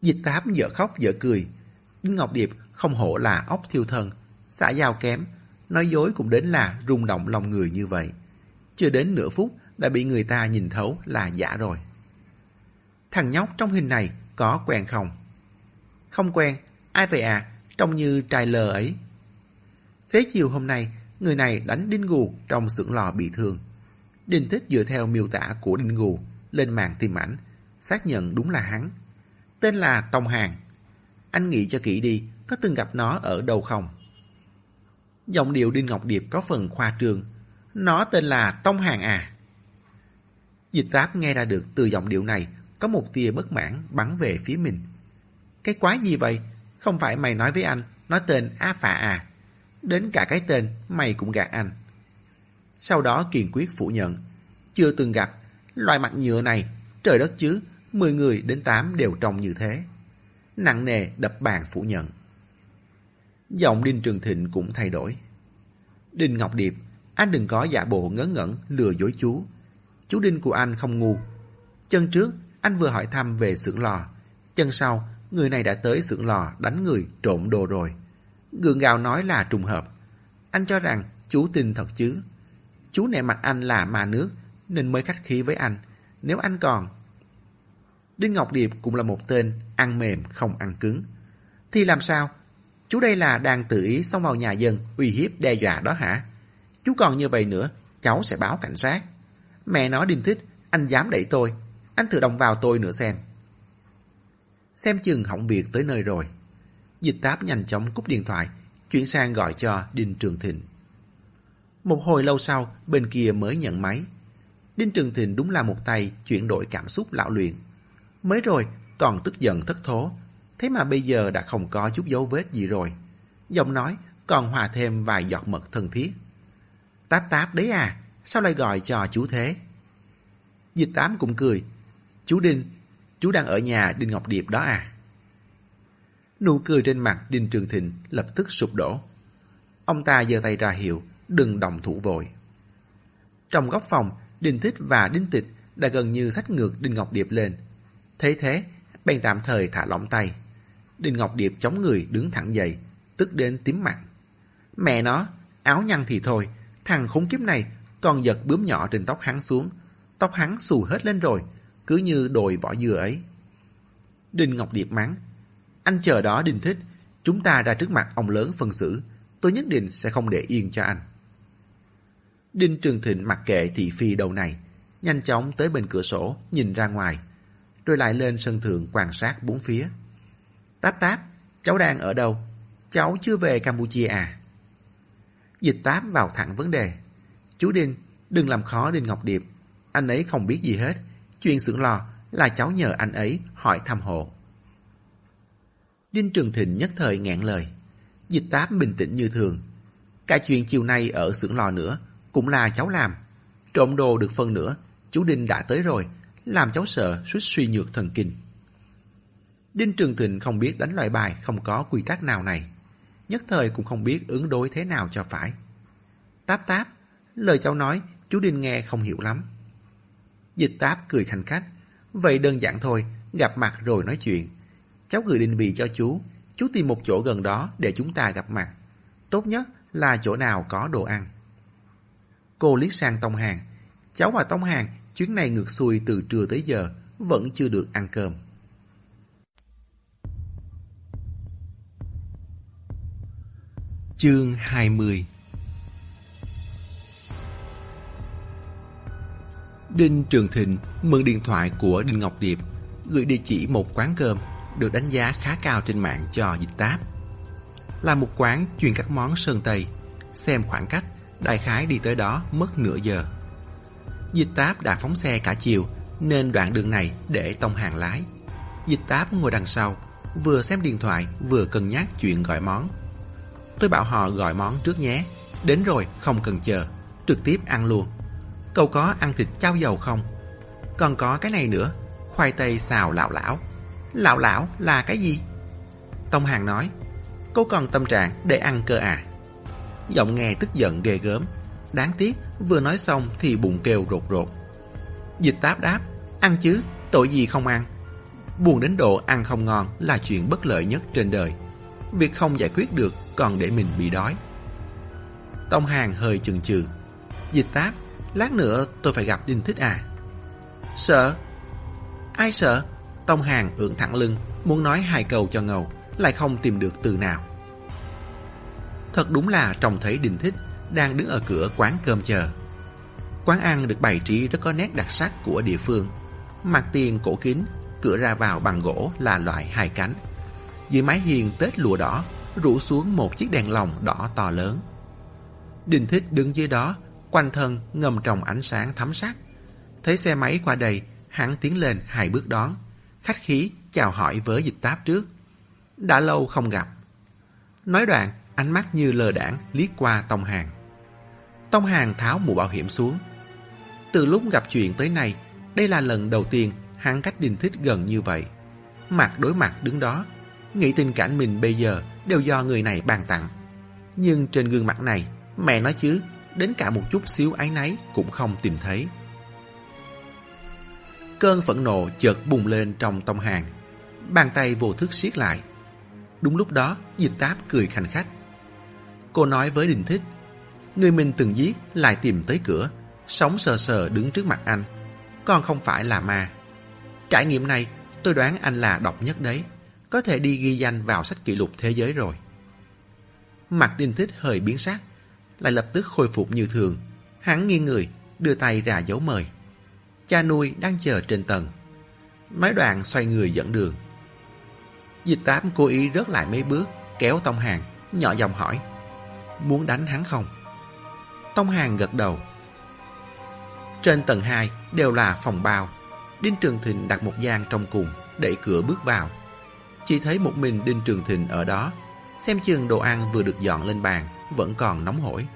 Dịch tám dở khóc dở cười. Đinh Ngọc Điệp không hổ là ốc thiêu thân, xã giao kém, nói dối cũng đến là rung động lòng người như vậy. Chưa đến nửa phút đã bị người ta nhìn thấu là giả rồi. Thằng nhóc trong hình này có quen không? Không quen, ai vậy à, trông như trai lờ ấy. Xế chiều hôm nay, người này đánh Đinh Gù trong xưởng lò bị thương. Đinh Thích dựa theo miêu tả của Đinh Gù lên màn tìm ảnh, xác nhận đúng là hắn. Tên là Tông Hàng. Anh nghĩ cho kỹ đi, có từng gặp nó ở đâu không? Giọng điệu Đinh Ngọc Điệp có phần khoa trương. Nó tên là Tông Hàng à? Dịch táp nghe ra được từ giọng điệu này có một tia bất mãn bắn về phía mình. Cái quái gì vậy? Không phải mày nói với anh, nói tên A Phạ à? Đến cả cái tên mày cũng gạt anh. Sau đó kiên quyết phủ nhận. Chưa từng gặp, loài mặt nhựa này, trời đất chứ, 10 người đến 8 đều trông như thế. Nặng nề đập bàn phủ nhận. Giọng Đinh Trường Thịnh cũng thay đổi. Đinh Ngọc Điệp, anh đừng có giả bộ ngớ ngẩn lừa dối chú. Chú Đinh của anh không ngu. Chân trước, anh vừa hỏi thăm về xưởng lò. Chân sau, người này đã tới xưởng lò đánh người trộm đồ rồi. Gượng gạo nói là trùng hợp. Anh cho rằng chú tin thật chứ. Chú nể mặt anh là mà nước nên mới khách khí với anh. Nếu anh còn... Đinh Ngọc Điệp cũng là một tên ăn mềm không ăn cứng. Thì làm sao? Chú đây là đang tự ý xông vào nhà dân uy hiếp đe dọa đó hả? Chú còn như vậy nữa, cháu sẽ báo cảnh sát. Mẹ nói đinh thích, anh dám đẩy tôi. Anh thử đồng vào tôi nữa xem. Xem chừng hỏng việc tới nơi rồi. Dịch táp nhanh chóng cúp điện thoại, chuyển sang gọi cho Đinh Trường Thịnh. Một hồi lâu sau, bên kia mới nhận máy. Đinh Trường Thịnh đúng là một tay chuyển đổi cảm xúc lão luyện. Mới rồi, còn tức giận thất thố. Thế mà bây giờ đã không có chút dấu vết gì rồi. Giọng nói còn hòa thêm vài giọt mật thân thiết. Táp táp đấy à, sao lại gọi cho chú thế? Dịch tám cũng cười. Chú Đinh, chú đang ở nhà Đinh Ngọc Điệp đó à? Nụ cười trên mặt Đinh Trường Thịnh lập tức sụp đổ. Ông ta giơ tay ra hiệu, đừng đồng thủ vội. Trong góc phòng, Đinh Thích và Đinh Tịch đã gần như sách ngược Đinh Ngọc Điệp lên. Thế thế, bèn tạm thời thả lỏng tay. Đinh Ngọc Điệp chống người đứng thẳng dậy, tức đến tím mặt. Mẹ nó, áo nhăn thì thôi, thằng khốn kiếp này còn giật bướm nhỏ trên tóc hắn xuống. Tóc hắn xù hết lên rồi, cứ như đồi vỏ dừa ấy. Đinh Ngọc Điệp mắng, anh chờ đó Đinh Thích, chúng ta ra trước mặt ông lớn phân xử, tôi nhất định sẽ không để yên cho anh. Đinh Trường Thịnh mặc kệ thị phi đầu này, nhanh chóng tới bên cửa sổ, nhìn ra ngoài, rồi lại lên sân thượng quan sát bốn phía. Táp táp, cháu đang ở đâu? Cháu chưa về Campuchia à? Dịch táp vào thẳng vấn đề. Chú Đinh, đừng làm khó Đinh Ngọc Điệp. Anh ấy không biết gì hết. Chuyện xưởng lò là cháu nhờ anh ấy hỏi thăm hộ. Đinh Trường Thịnh nhất thời ngẹn lời. Dịch táp bình tĩnh như thường. Cả chuyện chiều nay ở xưởng lò nữa, cũng là cháu làm. Trộm đồ được phân nữa, chú Đinh đã tới rồi, làm cháu sợ suýt suy nhược thần kinh. Đinh Trường Thịnh không biết đánh loại bài không có quy tắc nào này. Nhất thời cũng không biết ứng đối thế nào cho phải. Táp táp, lời cháu nói, chú Đinh nghe không hiểu lắm. Dịch táp cười khanh khách. Vậy đơn giản thôi, gặp mặt rồi nói chuyện. Cháu gửi định vị cho chú, chú tìm một chỗ gần đó để chúng ta gặp mặt. Tốt nhất là chỗ nào có đồ ăn. Cô liếc sang Tông Hàng. Cháu và Tông Hàng chuyến này ngược xuôi từ trưa tới giờ, vẫn chưa được ăn cơm. Chương 20 Đinh Trường Thịnh mượn điện thoại của Đinh Ngọc Điệp, gửi địa chỉ một quán cơm được đánh giá khá cao trên mạng cho dịch táp. Là một quán chuyên các món sơn Tây, xem khoảng cách, đại khái đi tới đó mất nửa giờ. Dịch táp đã phóng xe cả chiều, nên đoạn đường này để tông hàng lái. Dịch táp ngồi đằng sau, vừa xem điện thoại vừa cân nhắc chuyện gọi món. Tôi bảo họ gọi món trước nhé, đến rồi không cần chờ, trực tiếp ăn luôn. Cậu có ăn thịt chao dầu không? Còn có cái này nữa, khoai tây xào lạo lão. Lạo lão là cái gì? Tông Hàng nói, cô còn tâm trạng để ăn cơ à? Giọng nghe tức giận ghê gớm. Đáng tiếc, vừa nói xong thì bụng kêu rột rột. Dịch táp đáp, ăn chứ, tội gì không ăn. Buồn đến độ ăn không ngon là chuyện bất lợi nhất trên đời. Việc không giải quyết được còn để mình bị đói. Tông Hàng hơi chừng chừ. Dịch táp, lát nữa tôi phải gặp Đinh Thích à? Sợ? Ai sợ? Tông Hàng ưỡn thẳng lưng, muốn nói hai câu cho ngầu, lại không tìm được từ nào. Thật đúng là trông thấy Đinh Thích đang đứng ở cửa quán cơm chờ. Quán ăn được bày trí rất có nét đặc sắc của địa phương. Mặt tiền cổ kính, cửa ra vào bằng gỗ là loại hai cánh. Dưới mái hiên tết lụa đỏ, rủ xuống một chiếc đèn lồng đỏ to lớn. Đình Thích đứng dưới đó, quanh thân ngầm trong ánh sáng thấm sắc. Thấy xe máy qua đây, hắn tiến lên hai bước đón, khách khí chào hỏi với dịch táp trước. Đã lâu không gặp. Nói đoạn, ánh mắt như lờ đảng liếc qua Tông Hàng. Tông Hàng tháo mũ bảo hiểm xuống. Từ lúc gặp chuyện tới nay, đây là lần đầu tiên hắn cách Đình Thích gần như vậy. Mặt đối mặt đứng đó, nghĩ tình cảnh mình bây giờ đều do người này ban tặng. Nhưng trên gương mặt này, mẹ nói chứ, đến cả một chút xíu ái náy cũng không tìm thấy. Cơn phẫn nộ chợt bùng lên trong tông hàng. Bàn tay vô thức siết lại. Đúng lúc đó, dịch táp cười khanh khách. Cô nói với Đình Thích, người mình từng giết lại tìm tới cửa, sống sờ sờ đứng trước mặt anh. Còn không phải là ma. Trải nghiệm này, tôi đoán anh là độc nhất đấy. Có thể đi ghi danh vào sách kỷ lục thế giới rồi. Mặt Đinh Thích hơi biến sắc, lại lập tức khôi phục như thường. Hắn nghiêng người, đưa tay ra dấu mời. Cha nuôi đang chờ trên tầng. Nói đoạn xoay người dẫn đường. Dịch tám cố ý rớt lại mấy bước, kéo Tông Hàng, nhỏ giọng hỏi. Muốn đánh hắn không? Tông Hàng gật đầu. Trên tầng 2 đều là phòng bao. Đinh Trường Thịnh đặt một gian trong cùng, đẩy cửa bước vào. Chỉ thấy một mình Đinh Trường Thịnh ở đó, xem chừng đồ ăn vừa được dọn lên bàn, vẫn còn nóng hổi.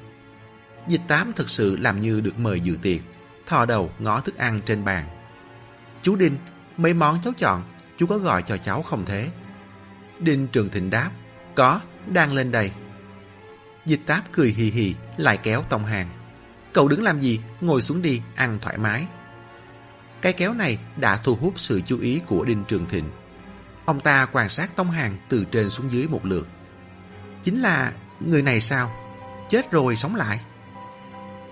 Dịch tám thực sự làm như được mời dự tiệc, thò đầu ngó thức ăn trên bàn. Chú Đinh, mấy món cháu chọn, chú có gọi cho cháu không thế? Đinh Trường Thịnh đáp, có, đang lên đây. Dịch táp cười hì hì, lại kéo Tông Hàng. Cậu đứng làm gì, ngồi xuống đi, ăn thoải mái. Cái kéo này đã thu hút sự chú ý của Đinh Trường Thịnh. Ông ta quan sát Tông Hàng từ trên xuống dưới một lượt. Chính là người này sao? Chết rồi sống lại.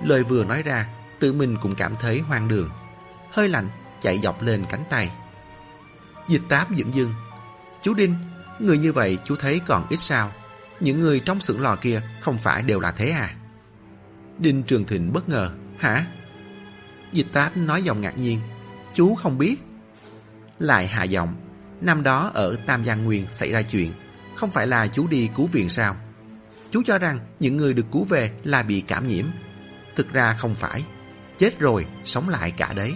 Lời vừa nói ra, tự mình cũng cảm thấy hoang đường. Hơi lạnh chạy dọc lên cánh tay. Dịch táp dựng dưng. Chú Đinh, người như vậy chú thấy còn ít sao? Những người trong xưởng lò kia không phải đều là thế à? Đinh Trường Thịnh bất ngờ. Hả? Dịch táp nói giọng ngạc nhiên. Chú không biết. Lại hạ giọng. Năm đó ở Tam Giang Nguyên xảy ra chuyện. Không phải là chú đi cứu viện sao? Chú cho rằng những người được cứu về là bị cảm nhiễm. Thực ra không phải. Chết rồi, sống lại cả đấy.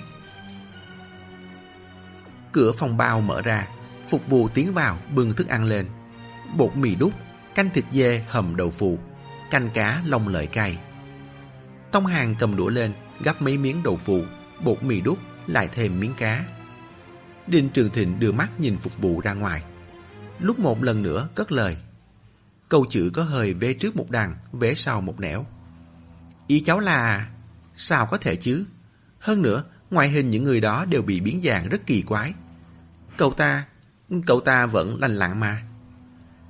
Cửa phòng bao mở ra. Phục vụ tiến vào bưng thức ăn lên. Bột mì đúc, canh thịt dê hầm đậu phụ, canh cá lông lợi cay. Tông hàng cầm đũa lên, gắp mấy miếng đậu phụ, bột mì đúc, lại thêm miếng cá. Đinh Trường Thịnh đưa mắt nhìn phục vụ ra ngoài. Lúc một lần nữa cất lời. Câu chữ có hơi vế trước một đằng, vế sau một nẻo. Ý cháu là... Sao có thể chứ? Hơn nữa, ngoại hình những người đó đều bị biến dạng rất kỳ quái. Cậu ta... Cậu ta vẫn lành lặn mà.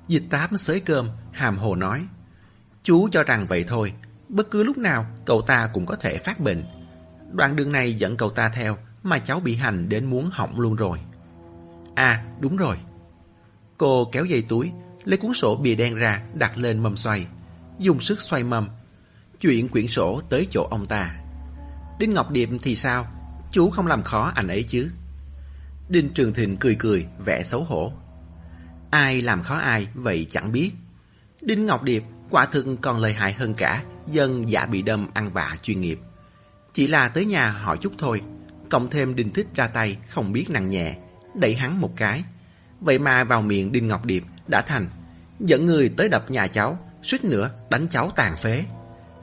Dịch tám xới cơm, hàm hồ nói. Chú cho rằng vậy thôi, bất cứ lúc nào cậu ta cũng có thể phát bệnh. Đoạn đường này dẫn cậu ta theo mà cháu bị hành đến muốn hỏng luôn rồi. À, đúng rồi. Cô kéo dây túi, lấy cuốn sổ bìa đen ra đặt lên mâm xoay, dùng sức xoay mâm, chuyện quyển sổ tới chỗ ông ta. Đinh Ngọc Điệp thì sao? Chú không làm khó anh ấy chứ? Đinh Trường Thịnh cười cười, vẻ xấu hổ. Ai làm khó ai, vậy chẳng biết. Đinh Ngọc Điệp quả thực còn lợi hại hơn cả dân giả bị đâm ăn vạ chuyên nghiệp. Chỉ là tới nhà hỏi chút thôi, cộng thêm Đinh Thích ra tay không biết nặng nhẹ, đẩy hắn một cái. Vậy mà vào miệng Đinh Ngọc Điệp đã thành, dẫn người tới đập nhà cháu, suýt nữa đánh cháu tàn phế.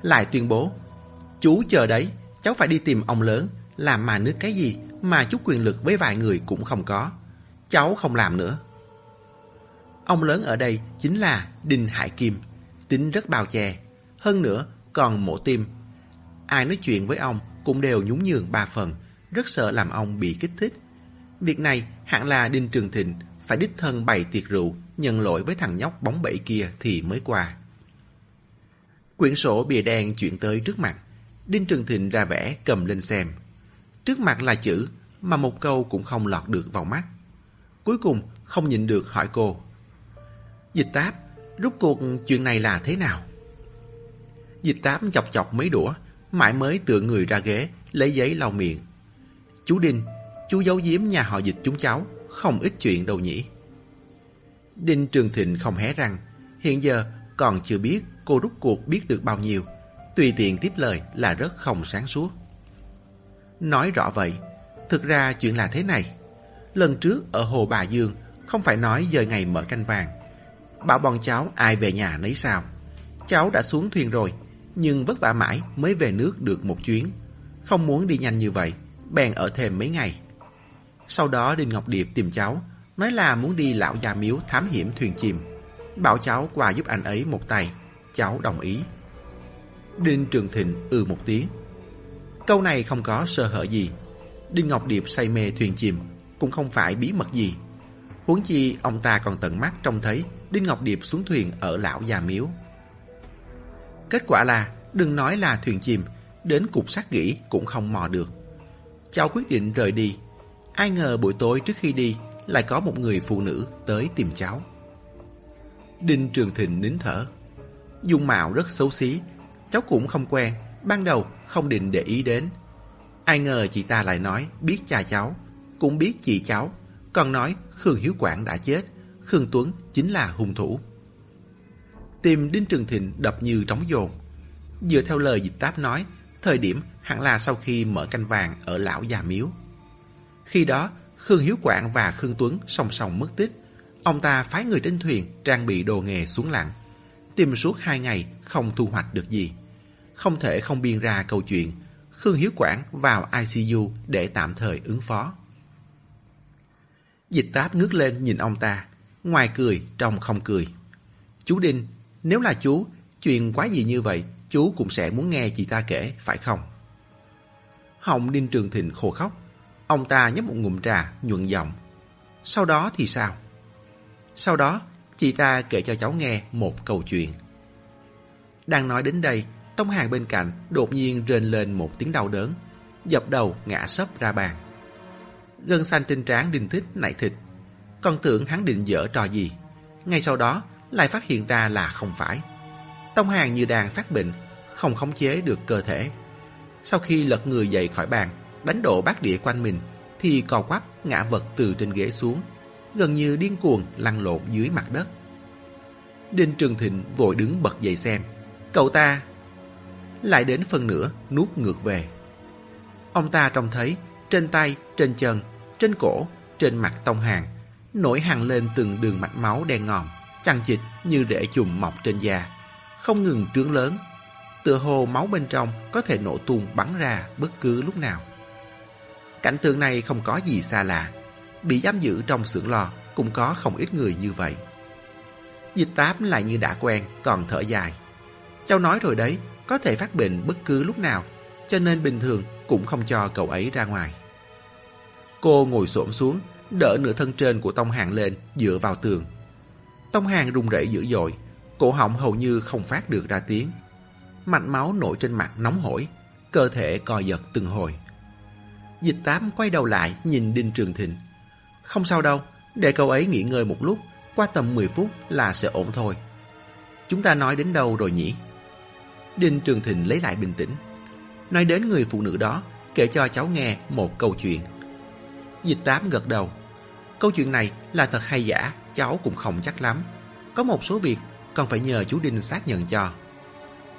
Lại tuyên bố, chú chờ đấy, cháu phải đi tìm ông lớn, làm mà nước cái gì mà chút quyền lực với vài người cũng không có. Cháu không làm nữa. Ông lớn ở đây chính là Đinh Hải Kim, tính rất bao che, hơn nữa còn mổ tim. Ai nói chuyện với ông cũng đều nhún nhường ba phần, rất sợ làm ông bị kích thích. Việc này hẳn là Đinh Trường Thịnh phải đích thân bày tiệc rượu, nhận lỗi với thằng nhóc bóng bẫy kia thì mới qua. Quyển sổ bìa đen chuyển tới trước mặt, Đinh Trường Thịnh ra vẽ cầm lên xem. Trước mặt là chữ mà một câu cũng không lọt được vào mắt. Cuối cùng không nhịn được hỏi cô. Dịch táp, rút cuộc chuyện này là thế nào? Dịch táp chọc chọc mấy đũa, mãi mới tựa người ra ghế, lấy giấy lau miệng. Chú Đinh, chú giấu giếm nhà họ dịch chúng cháu, không ít chuyện đâu nhỉ. Đinh Trường Thịnh không hé răng, hiện giờ còn chưa biết cô rút cuộc biết được bao nhiêu. Tùy tiện tiếp lời là rất không sáng suốt. Nói rõ vậy, thực ra chuyện là thế này. Lần trước ở Hồ Bà Dương, không phải nói giờ ngày mở canh vàng. Bảo bọn cháu ai về nhà nấy sao. Cháu đã xuống thuyền rồi, nhưng vất vả mãi mới về nước được một chuyến. Không muốn đi nhanh như vậy, bèn ở thêm mấy ngày. Sau đó Đinh Ngọc Điệp tìm cháu, nói là muốn đi lão già miếu thám hiểm thuyền chìm. Bảo cháu qua giúp anh ấy một tay, cháu đồng ý. Đinh Trường Thịnh ừ một tiếng. Câu này không có sơ hở gì. Đinh Ngọc Điệp say mê thuyền chìm, cũng không phải bí mật gì. Huống chi ông ta còn tận mắt trông thấy Đinh Ngọc Điệp xuống thuyền ở lão già miếu. Kết quả là, đừng nói là thuyền chìm, đến cục sát gỉ cũng không mò được. Cháu quyết định rời đi. Ai ngờ buổi tối trước khi đi, lại có một người phụ nữ tới tìm cháu. Đinh Trường Thịnh nín thở. Dung mạo rất xấu xí, cháu cũng không quen, ban đầu không định để ý đến. Ai ngờ chị ta lại nói biết cha cháu, cũng biết chị cháu, còn nói Khương Hiếu Quảng đã chết, Khương Tuấn chính là hung thủ. Tìm Đinh Trường Thịnh đập như trống dồn. Dựa theo lời dịch táp nói, thời điểm hẳn là sau khi mở canh vàng ở lão già miếu. Khi đó, Khương Hiếu Quảng và Khương Tuấn song song mất tích. Ông ta phái người trên thuyền trang bị đồ nghề xuống lặn. Tìm suốt hai ngày không thu hoạch được gì. Không thể không biên ra câu chuyện Khương Hiếu Quảng vào ICU để tạm thời ứng phó. Dịch táp ngước lên nhìn ông ta, ngoài cười trong không cười. Chú Đinh, nếu là chú, chuyện quá gì như vậy, chú cũng sẽ muốn nghe chị ta kể, phải không? Hồng Đinh Trường Thịnh khô khóc. Ông ta nhấp một ngụm trà, nhuận giọng. Sau đó thì sao? Sau đó, chị ta kể cho cháu nghe một câu chuyện. Đang nói đến đây, Tông Hàng bên cạnh đột nhiên rên lên một tiếng đau đớn, dập đầu ngã sấp ra bàn. Gân xanh trên trán đinh thích nảy thịt, còn tưởng hắn định dở trò gì. Ngay sau đó, lại phát hiện ra là không phải. Tông Hàng như đang phát bệnh, không khống chế được cơ thể. Sau khi lật người dậy khỏi bàn, đánh đổ bát đĩa quanh mình, thì cò quắp ngã vật từ trên ghế xuống, gần như điên cuồng lăn lộn dưới mặt đất. Đinh Trường Thịnh vội đứng bật dậy xem, cậu ta lại đến phần nửa nuốt ngược về. Ông ta trông thấy trên tay, trên chân, trên cổ, trên mặt Tông Hàng nổi hằng lên từng đường mạch máu đen ngòm, chằng chịt như rễ chùm mọc trên da, không ngừng trướng lớn. Tựa hồ máu bên trong có thể nổ tung bắn ra bất cứ lúc nào. Cảnh tượng này không có gì xa lạ. Bị giam giữ trong xưởng lò cũng có không ít người như vậy. Dịch tám lại như đã quen, còn thở dài. Cháu nói rồi đấy, có thể phát bệnh bất cứ lúc nào, cho nên bình thường cũng không cho cậu ấy ra ngoài. Cô ngồi xổm xuống, đỡ nửa thân trên của Tông Hàng lên, dựa vào tường. Tông Hàng run rẩy dữ dội, cổ họng hầu như không phát được ra tiếng. Mạch máu nổi trên mặt nóng hổi, cơ thể co giật từng hồi. Dịch tám quay đầu lại nhìn Đinh Trường Thịnh. Không sao đâu, để cậu ấy nghỉ ngơi một lúc, qua tầm 10 phút là sẽ ổn thôi. Chúng ta nói đến đâu rồi nhỉ? Đinh Trường Thịnh lấy lại bình tĩnh. Nói đến người phụ nữ đó, kể cho cháu nghe một câu chuyện. Dịch tám gật đầu. Câu chuyện này là thật hay giả, cháu cũng không chắc lắm. Có một số việc còn phải nhờ chú Đinh xác nhận cho.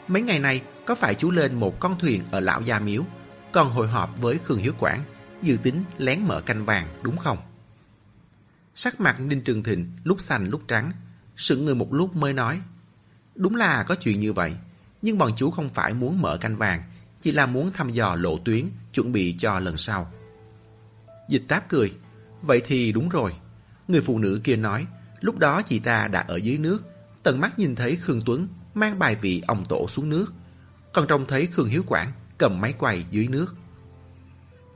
Mấy ngày nay, có phải chú lên một con thuyền ở Lão Gia Miếu, còn hội họp với Khương Hiếu Quảng, dự tính lén mở canh vàng, đúng không? Sắc mặt Đinh Trường Thịnh lúc xanh lúc trắng, sững người một lúc mới nói. Đúng là có chuyện như vậy, nhưng bọn chú không phải muốn mở canh vàng, chỉ là muốn thăm dò lộ tuyến, chuẩn bị cho lần sau. Dịch táp cười, vậy thì đúng rồi. Người phụ nữ kia nói, lúc đó chị ta đã ở dưới nước, tận mắt nhìn thấy Khương Tuấn mang bài vị ông tổ xuống nước, còn trông thấy Khương Hiếu Quảng cầm máy quay dưới nước.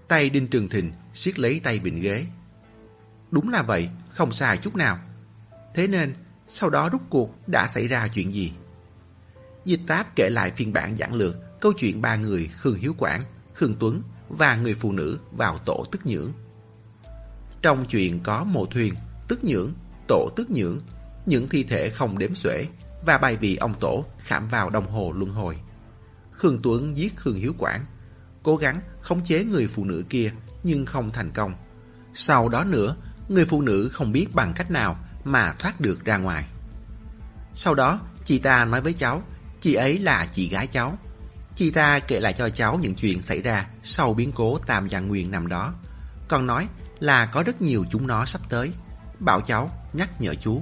Tay Đinh Trường Thịnh siết lấy tay vịnh ghế. Đúng là vậy, không sai chút nào. Thế nên, sau đó rút cuộc đã xảy ra chuyện gì? Dịch Táp kể lại phiên bản giảng lược câu chuyện ba người Khương Hiếu Quảng, Khương Tuấn và người phụ nữ vào tổ tức nhưỡng. Trong chuyện có mộ thuyền, tức nhưỡng, tổ tức nhưỡng, những thi thể không đếm xuể và bài vị ông tổ khảm vào đồng hồ luân hồi. Khương Tuấn giết Khương Hiếu Quảng, cố gắng khống chế người phụ nữ kia nhưng không thành công. Sau đó nữa, người phụ nữ không biết bằng cách nào mà thoát được ra ngoài. Sau đó, chị ta nói với cháu, chị ấy là chị gái cháu. Chị ta kể lại cho cháu những chuyện xảy ra sau biến cố Tam Giang Nguyên năm đó. Còn nói là có rất nhiều chúng nó sắp tới. Bảo cháu nhắc nhở chú.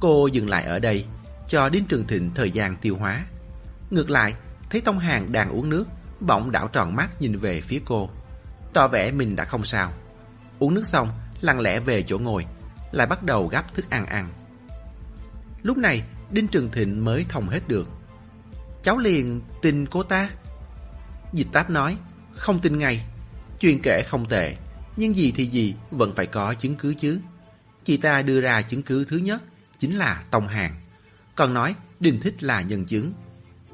Cô dừng lại ở đây, cho đến Trường Thịnh thời gian tiêu hóa. Ngược lại, thấy Tông Hàng đang uống nước, bỗng đảo tròn mắt nhìn về phía cô. Tỏ vẻ mình đã không sao. Uống nước xong, lặng lẽ về chỗ ngồi, lại bắt đầu gắp thức ăn ăn. Lúc này, Đinh Trường Thịnh mới thông hết được. Cháu liền tin cô ta. Dịch táp nói, không tin ngay. Chuyện kể không tệ, nhưng gì thì gì vẫn phải có chứng cứ chứ. Chị ta đưa ra chứng cứ thứ nhất chính là Tông Hàng. Còn nói đình Thích là nhân chứng.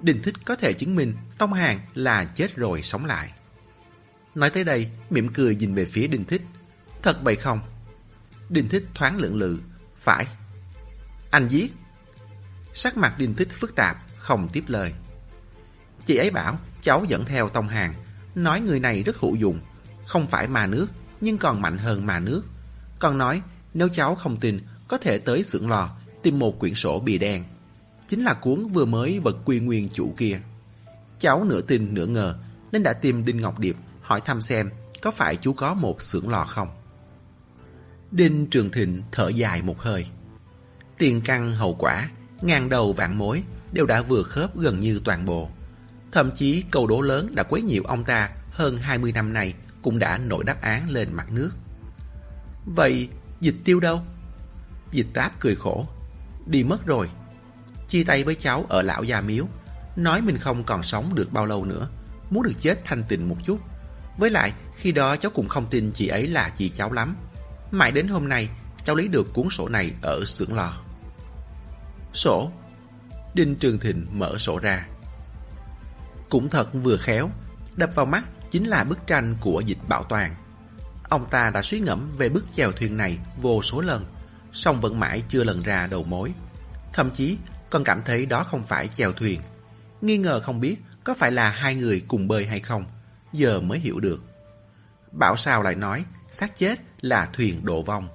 đình Thích có thể chứng minh Tông Hàng là chết rồi sống lại. Nói tới đây, mỉm cười nhìn về phía đình Thích. Thật vậy không? đình Thích thoáng lưỡng lự. Phải. Anh giết. Sắc mặt đình Thích phức tạp, không tiếp lời. Chị ấy bảo cháu dẫn theo Tông Hàng, nói người này rất hữu dụng, không phải mà nước, nhưng còn mạnh hơn mà nước. Còn nói nếu cháu không tin, có thể tới xưởng lò, tìm một quyển sổ bìa đen. Chính là cuốn vừa mới vật quy nguyên chủ kia. Cháu nửa tin nửa ngờ, nên đã tìm Đinh Ngọc Điệp hỏi thăm xem có phải chú có một xưởng lò không. Đinh Trường Thịnh thở dài một hơi. Tiền căn hậu quả, ngàn đầu vạn mối đều đã vừa khớp gần như toàn bộ. Thậm chí câu đố lớn đã quấy nhiễu ông ta hơn 20 năm nay cũng đã nổi đáp án lên mặt nước. Vậy dịch tiêu đâu? Dịch táp cười khổ. Đi mất rồi. Chia tay với cháu ở lão già miếu. Nói mình không còn sống được bao lâu nữa. Muốn được chết thanh tịnh một chút. Với lại, khi đó cháu cũng không tin chị ấy là chị cháu lắm. Mãi đến hôm nay, cháu lấy được cuốn sổ này ở xưởng lò. Sổ? Đinh Trường Thịnh mở sổ ra. Cũng thật vừa khéo, đập vào mắt chính là bức tranh của dịch bảo toàn. Ông ta đã suy ngẫm về bức chèo thuyền này vô số lần, song vẫn mãi chưa lần ra đầu mối. Thậm chí còn cảm thấy đó không phải chèo thuyền. Nghi ngờ không biết có phải là hai người cùng bơi hay không, giờ mới hiểu được. Bảo sao lại nói xác chết là thuyền độ vong.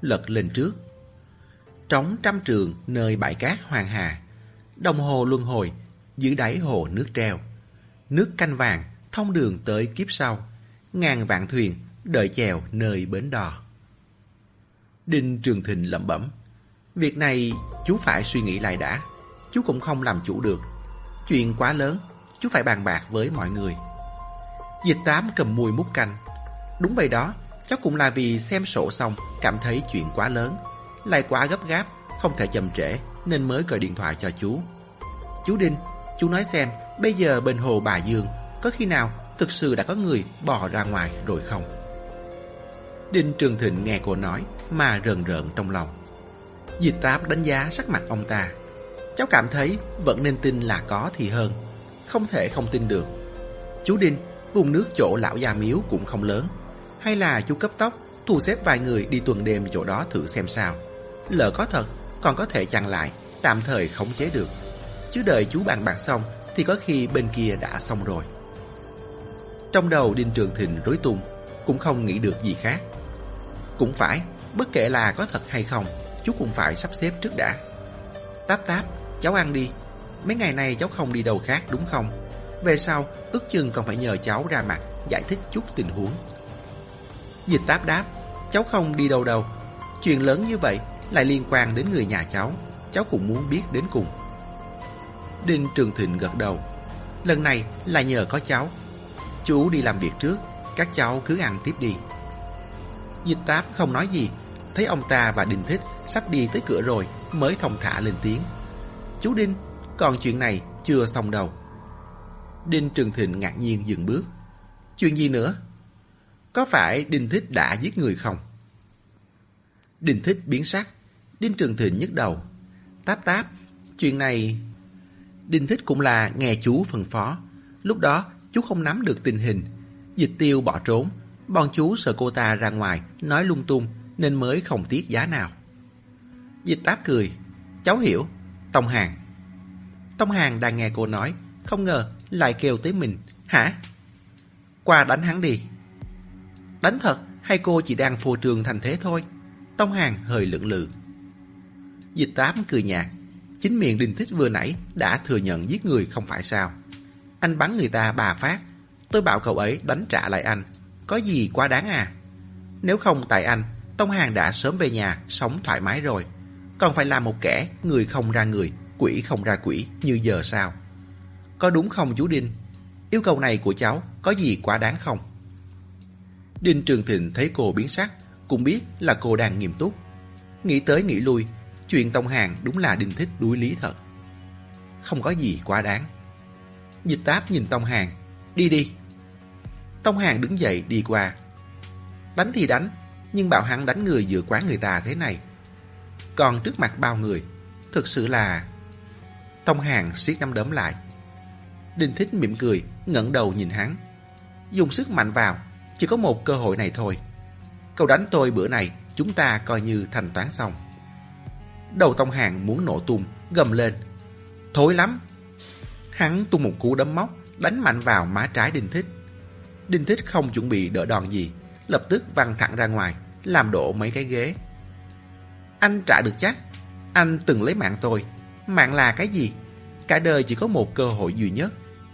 Lật lên trước. Trống trăm trường nơi bãi cát hoàng hà. Đồng hồ luân hồi, dưới đáy hồ nước treo. Nước canh vàng, thông đường tới kiếp sau. Ngàn vạn thuyền, đợi chèo nơi bến đò. Đinh Trường Thịnh lẩm bẩm. Việc này chú phải suy nghĩ lại đã. Chú cũng không làm chủ được. Chuyện quá lớn, chú phải bàn bạc với mọi người. Dịch tám cầm mùi múc canh. Đúng vậy đó, cháu cũng là vì xem sổ xong, cảm thấy chuyện quá lớn. Lại quá gấp gáp, không thể chậm trễ, nên mới gọi điện thoại cho chú. Chú Đinh, chú nói xem, bây giờ bên hồ Bà Dương, có khi nào thực sự đã có người bỏ ra ngoài rồi không? Đinh Trường Thịnh nghe cô nói mà rờn rợn trong lòng. Dịch táp đánh giá sắc mặt ông ta. Cháu cảm thấy vẫn nên tin là có thì hơn. Không thể không tin được. Chú Đinh, vùng nước chỗ lão già miếu cũng không lớn. Hay là chú cấp tốc thu xếp vài người đi tuần đêm chỗ đó thử xem sao. Lỡ có thật, còn có thể chặn lại, tạm thời khống chế được. Chứ đợi chú bàn bạc xong thì có khi bên kia đã xong rồi. Trong đầu Đinh Trường Thịnh rối tung, cũng không nghĩ được gì khác. Cũng phải, bất kể là có thật hay không, chú cũng phải sắp xếp trước đã. Táp táp, cháu ăn đi. Mấy ngày nay cháu không đi đâu khác đúng không? Về sau, ước chừng còn phải nhờ cháu ra mặt, giải thích chút tình huống. Dịch táp đáp, cháu không đi đâu đâu. Chuyện lớn như vậy lại liên quan đến người nhà cháu, cháu cũng muốn biết đến cùng. Đinh Trường Thịnh gật đầu. Lần này là nhờ có cháu. Chú đi làm việc trước, các cháu cứ ăn tiếp đi. Dịch táp không nói gì, thấy ông ta và Đinh Thích sắp đi tới cửa rồi mới thông thả lên tiếng. Chú Đinh, còn chuyện này chưa xong đâu. Đinh Trường Thịnh ngạc nhiên dừng bước. Chuyện gì nữa? Có phải Đinh Thích đã giết người không? Đinh Thích biến sắc. Đinh Trường Thịnh nhức đầu. Táp táp, chuyện này... Đinh Thích cũng là nghe chú phân phó. Lúc đó, chú không nắm được tình hình. Dịch tiêu bỏ trốn. Bọn chú sợ cô ta ra ngoài, nói lung tung, nên mới không tiếc giá nào. Dịch táp cười. Cháu hiểu. Tông Hàng. Tông Hàng đang nghe cô nói, không ngờ lại kêu tới mình. Hả? Qua đánh hắn đi. Đánh thật hay cô chỉ đang phô trường thành thế thôi? Tông Hàng hơi lưỡng lự. Dịch tám cười nhạt. Chính miệng đình Thích vừa nãy đã thừa nhận giết người không phải sao. Anh bắn người ta bà phát. Tôi bảo cậu ấy đánh trả lại anh. Có gì quá đáng à? Nếu không tại anh, Tông Hàng đã sớm về nhà, sống thoải mái rồi. Còn phải làm một kẻ, người không ra người, quỷ không ra quỷ, như giờ sao? Có đúng không chú Đinh? Yêu cầu này của cháu có gì quá đáng không? Đinh Trường Thịnh thấy cô biến sắc, cũng biết là cô đang nghiêm túc. Nghĩ tới nghĩ lui, chuyện Tông Hàng đúng là Đinh Thích đuối lý thật. Không có gì quá đáng. Dịch táp nhìn Tông Hàng, đi đi. Tông Hàng đứng dậy đi qua. Đánh thì đánh, nhưng bảo hắn đánh người giữa quán người ta thế này. Còn trước mặt bao người, thực sự là... Tông Hàng siết nắm đấm lại. Đinh Thích mỉm cười, ngẩng đầu nhìn hắn. Dùng sức mạnh vào, chỉ có một cơ hội này thôi. Cậu đánh tôi bữa này, chúng ta coi như thành toán xong. Đầu Tông Hàng muốn nổ tung, gầm lên. Thối lắm! Hắn tung một cú đấm móc, đánh mạnh vào má trái Đinh Thích. Đinh Thích không chuẩn bị đỡ đòn gì, lập tức văng thẳng ra ngoài, làm đổ mấy cái ghế. Anh trả được chắc, anh từng lấy mạng tôi. Mạng là cái gì? Cả đời chỉ có một cơ hội duy nhất.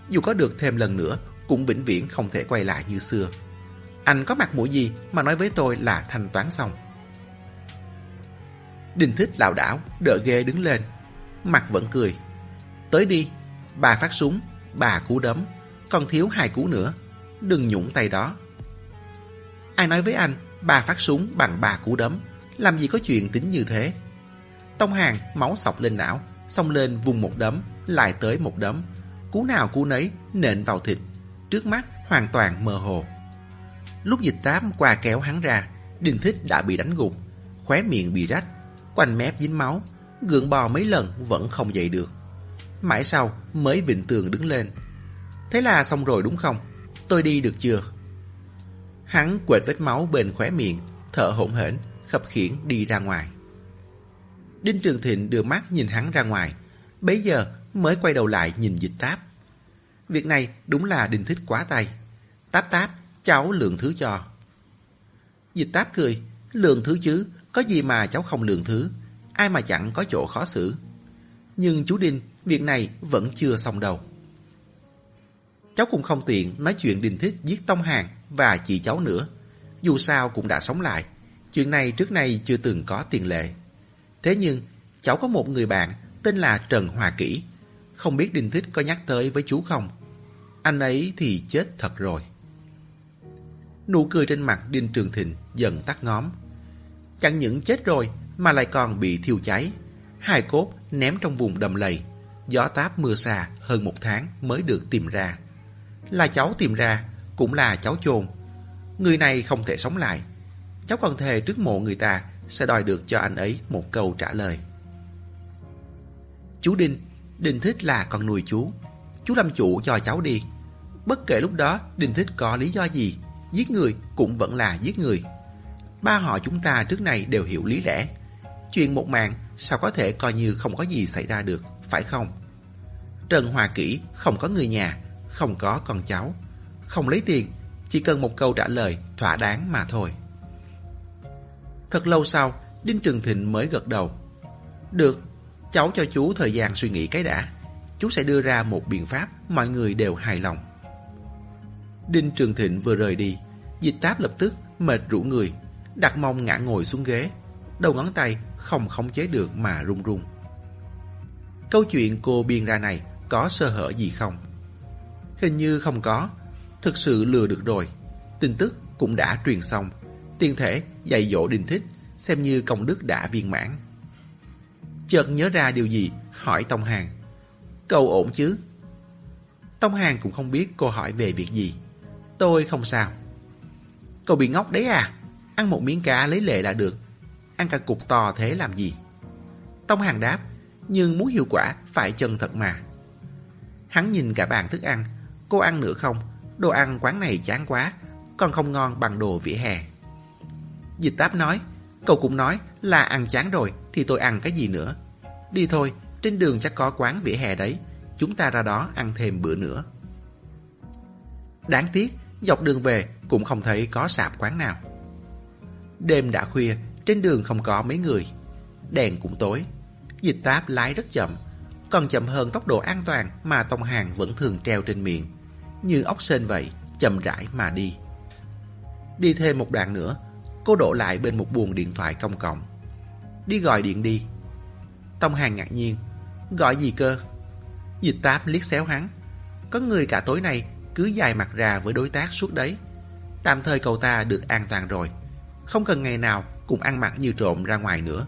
Dù có được thêm lần nữa, cũng vĩnh viễn không thể quay lại như xưa. Anh có mặt mũi gì mà nói với tôi là thanh toán xong. đình thích lảo đảo, đỡ ghê đứng lên. Mặt vẫn cười. Tới đi, bà phát súng, bà cú đấm, còn thiếu hai cú nữa. Đừng nhũng tay đó. Ai nói với anh, bà phát súng bằng bà cú đấm, làm gì có chuyện tính như thế. Tông hàng, máu sọc lên não, xông lên vùng một đấm, lại tới một đấm. Cú nào cú nấy nện vào thịt, trước mắt hoàn toàn mơ hồ. Lúc dịch tám qua kéo hắn ra, Đinh Thích đã bị đánh gục, khóe miệng bị rách, quanh mép dính máu, gượng bò mấy lần vẫn không dậy được. Mãi sau mới vịnh tường đứng lên. Thế là xong rồi đúng không? Tôi đi được chưa? Hắn quệt vết máu bên khóe miệng, thở hổn hển, khập khiển đi ra ngoài. Đinh Trường Thịnh đưa mắt nhìn hắn ra ngoài, bấy giờ mới quay đầu lại nhìn dịch táp. Việc này đúng là Đinh Thích quá tay. Táp táp, cháu lượng thứ cho. Dịch táp cười, lượng thứ chứ, có gì mà cháu không lượng thứ, ai mà chẳng có chỗ khó xử. Nhưng chú Đinh, việc này vẫn chưa xong đâu. Cháu cũng không tiện nói chuyện Đinh Thích giết Tông Hàng và chị cháu nữa. Dù sao cũng đã sống lại. Chuyện này trước nay chưa từng có tiền lệ. Thế nhưng, cháu có một người bạn tên là Trần Hòa Kỷ. Không biết Đinh Thích có nhắc tới với chú không? Anh ấy thì chết thật rồi. Nụ cười trên mặt Đinh Trường Thịnh dần tắt ngóm. Chẳng những chết rồi mà lại còn bị thiêu cháy. Hai cốt ném trong vùng đầm lầy. Gió táp mưa xa hơn một tháng mới được tìm ra. Là cháu tìm ra, cũng là cháu chôn. Người này không thể sống lại. Cháu còn thề trước mộ người ta sẽ đòi được cho anh ấy một câu trả lời. Chú Đinh, Đinh Thích là con nuôi chú. Chú làm chủ cho cháu đi. Bất kể lúc đó Đinh Thích có lý do gì, giết người cũng vẫn là giết người. Ba họ chúng ta trước này đều hiểu lý lẽ. Chuyện một mạng sao có thể coi như không có gì xảy ra được, phải không? Trần Hòa Kỷ không có người nhà, không có con cháu, không lấy tiền, chỉ cần một câu trả lời thỏa đáng mà thôi. Thật lâu sau, Đinh Trường Thịnh mới gật đầu. Được, cháu cho chú thời gian suy nghĩ cái đã. Chú sẽ đưa ra một biện pháp mọi người đều hài lòng. Đinh Trường Thịnh vừa rời đi, dịch táp lập tức mệt rũ người, đặt mông ngã ngồi xuống ghế, đầu ngón tay không khống chế được mà run run. Câu chuyện cô biên ra này có sơ hở gì không? Hình như không có, thực sự lừa được rồi. Tin tức cũng đã truyền xong, tiền thể dạy dỗ đình thích, xem như công đức đã viên mãn. Chợt nhớ ra điều gì, hỏi Tông Hàng. Cậu ổn chứ? Tông Hàng cũng không biết cô hỏi về việc gì. Tôi không sao. Cậu bị ngốc đấy à? Ăn một miếng cá lấy lệ là được. Ăn cả cục to thế làm gì? Tông Hàng đáp, nhưng muốn hiệu quả phải chân thật mà. Hắn nhìn cả bàn thức ăn, cô ăn nữa không? Đồ ăn quán này chán quá, còn không ngon bằng đồ vỉa hè. Dịch táp nói, cậu cũng nói là ăn chán rồi thì tôi ăn cái gì nữa. Đi thôi, trên đường chắc có quán vỉa hè đấy, chúng ta ra đó ăn thêm bữa nữa. Đáng tiếc, dọc đường về cũng không thấy có sạp quán nào. Đêm đã khuya, trên đường không có mấy người. Đèn cũng tối. Dịch táp lái rất chậm, còn chậm hơn tốc độ an toàn mà Tông Hàng vẫn thường treo trên miệng. Như ốc sên vậy, chậm rãi mà đi. Đi thêm một đoạn nữa, cô đổ lại bên một buồng điện thoại công cộng. Đi gọi điện đi. Tông Hàng ngạc nhiên. Gọi gì cơ? Dịch táp liếc xéo hắn. Có người cả tối nay cứ dài mặt ra với đối tác suốt đấy. Tạm thời cậu ta được an toàn rồi. Không cần ngày nào cũng ăn mặc như trộm ra ngoài nữa.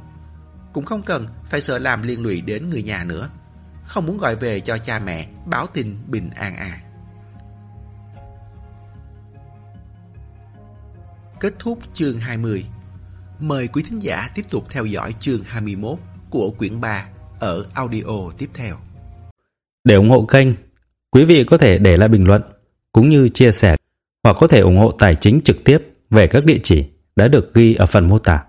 Cũng không cần phải sợ làm liên lụy đến người nhà nữa. Không muốn gọi về cho cha mẹ báo tin bình an à. Kết thúc chương 20 Mời quý thính giả tiếp tục theo dõi chương 21 của quyển 3 ở audio tiếp theo. Để ủng hộ kênh, quý vị có thể để lại bình luận cũng như chia sẻ hoặc có thể ủng hộ tài chính trực tiếp về các địa chỉ đã được ghi ở phần mô tả.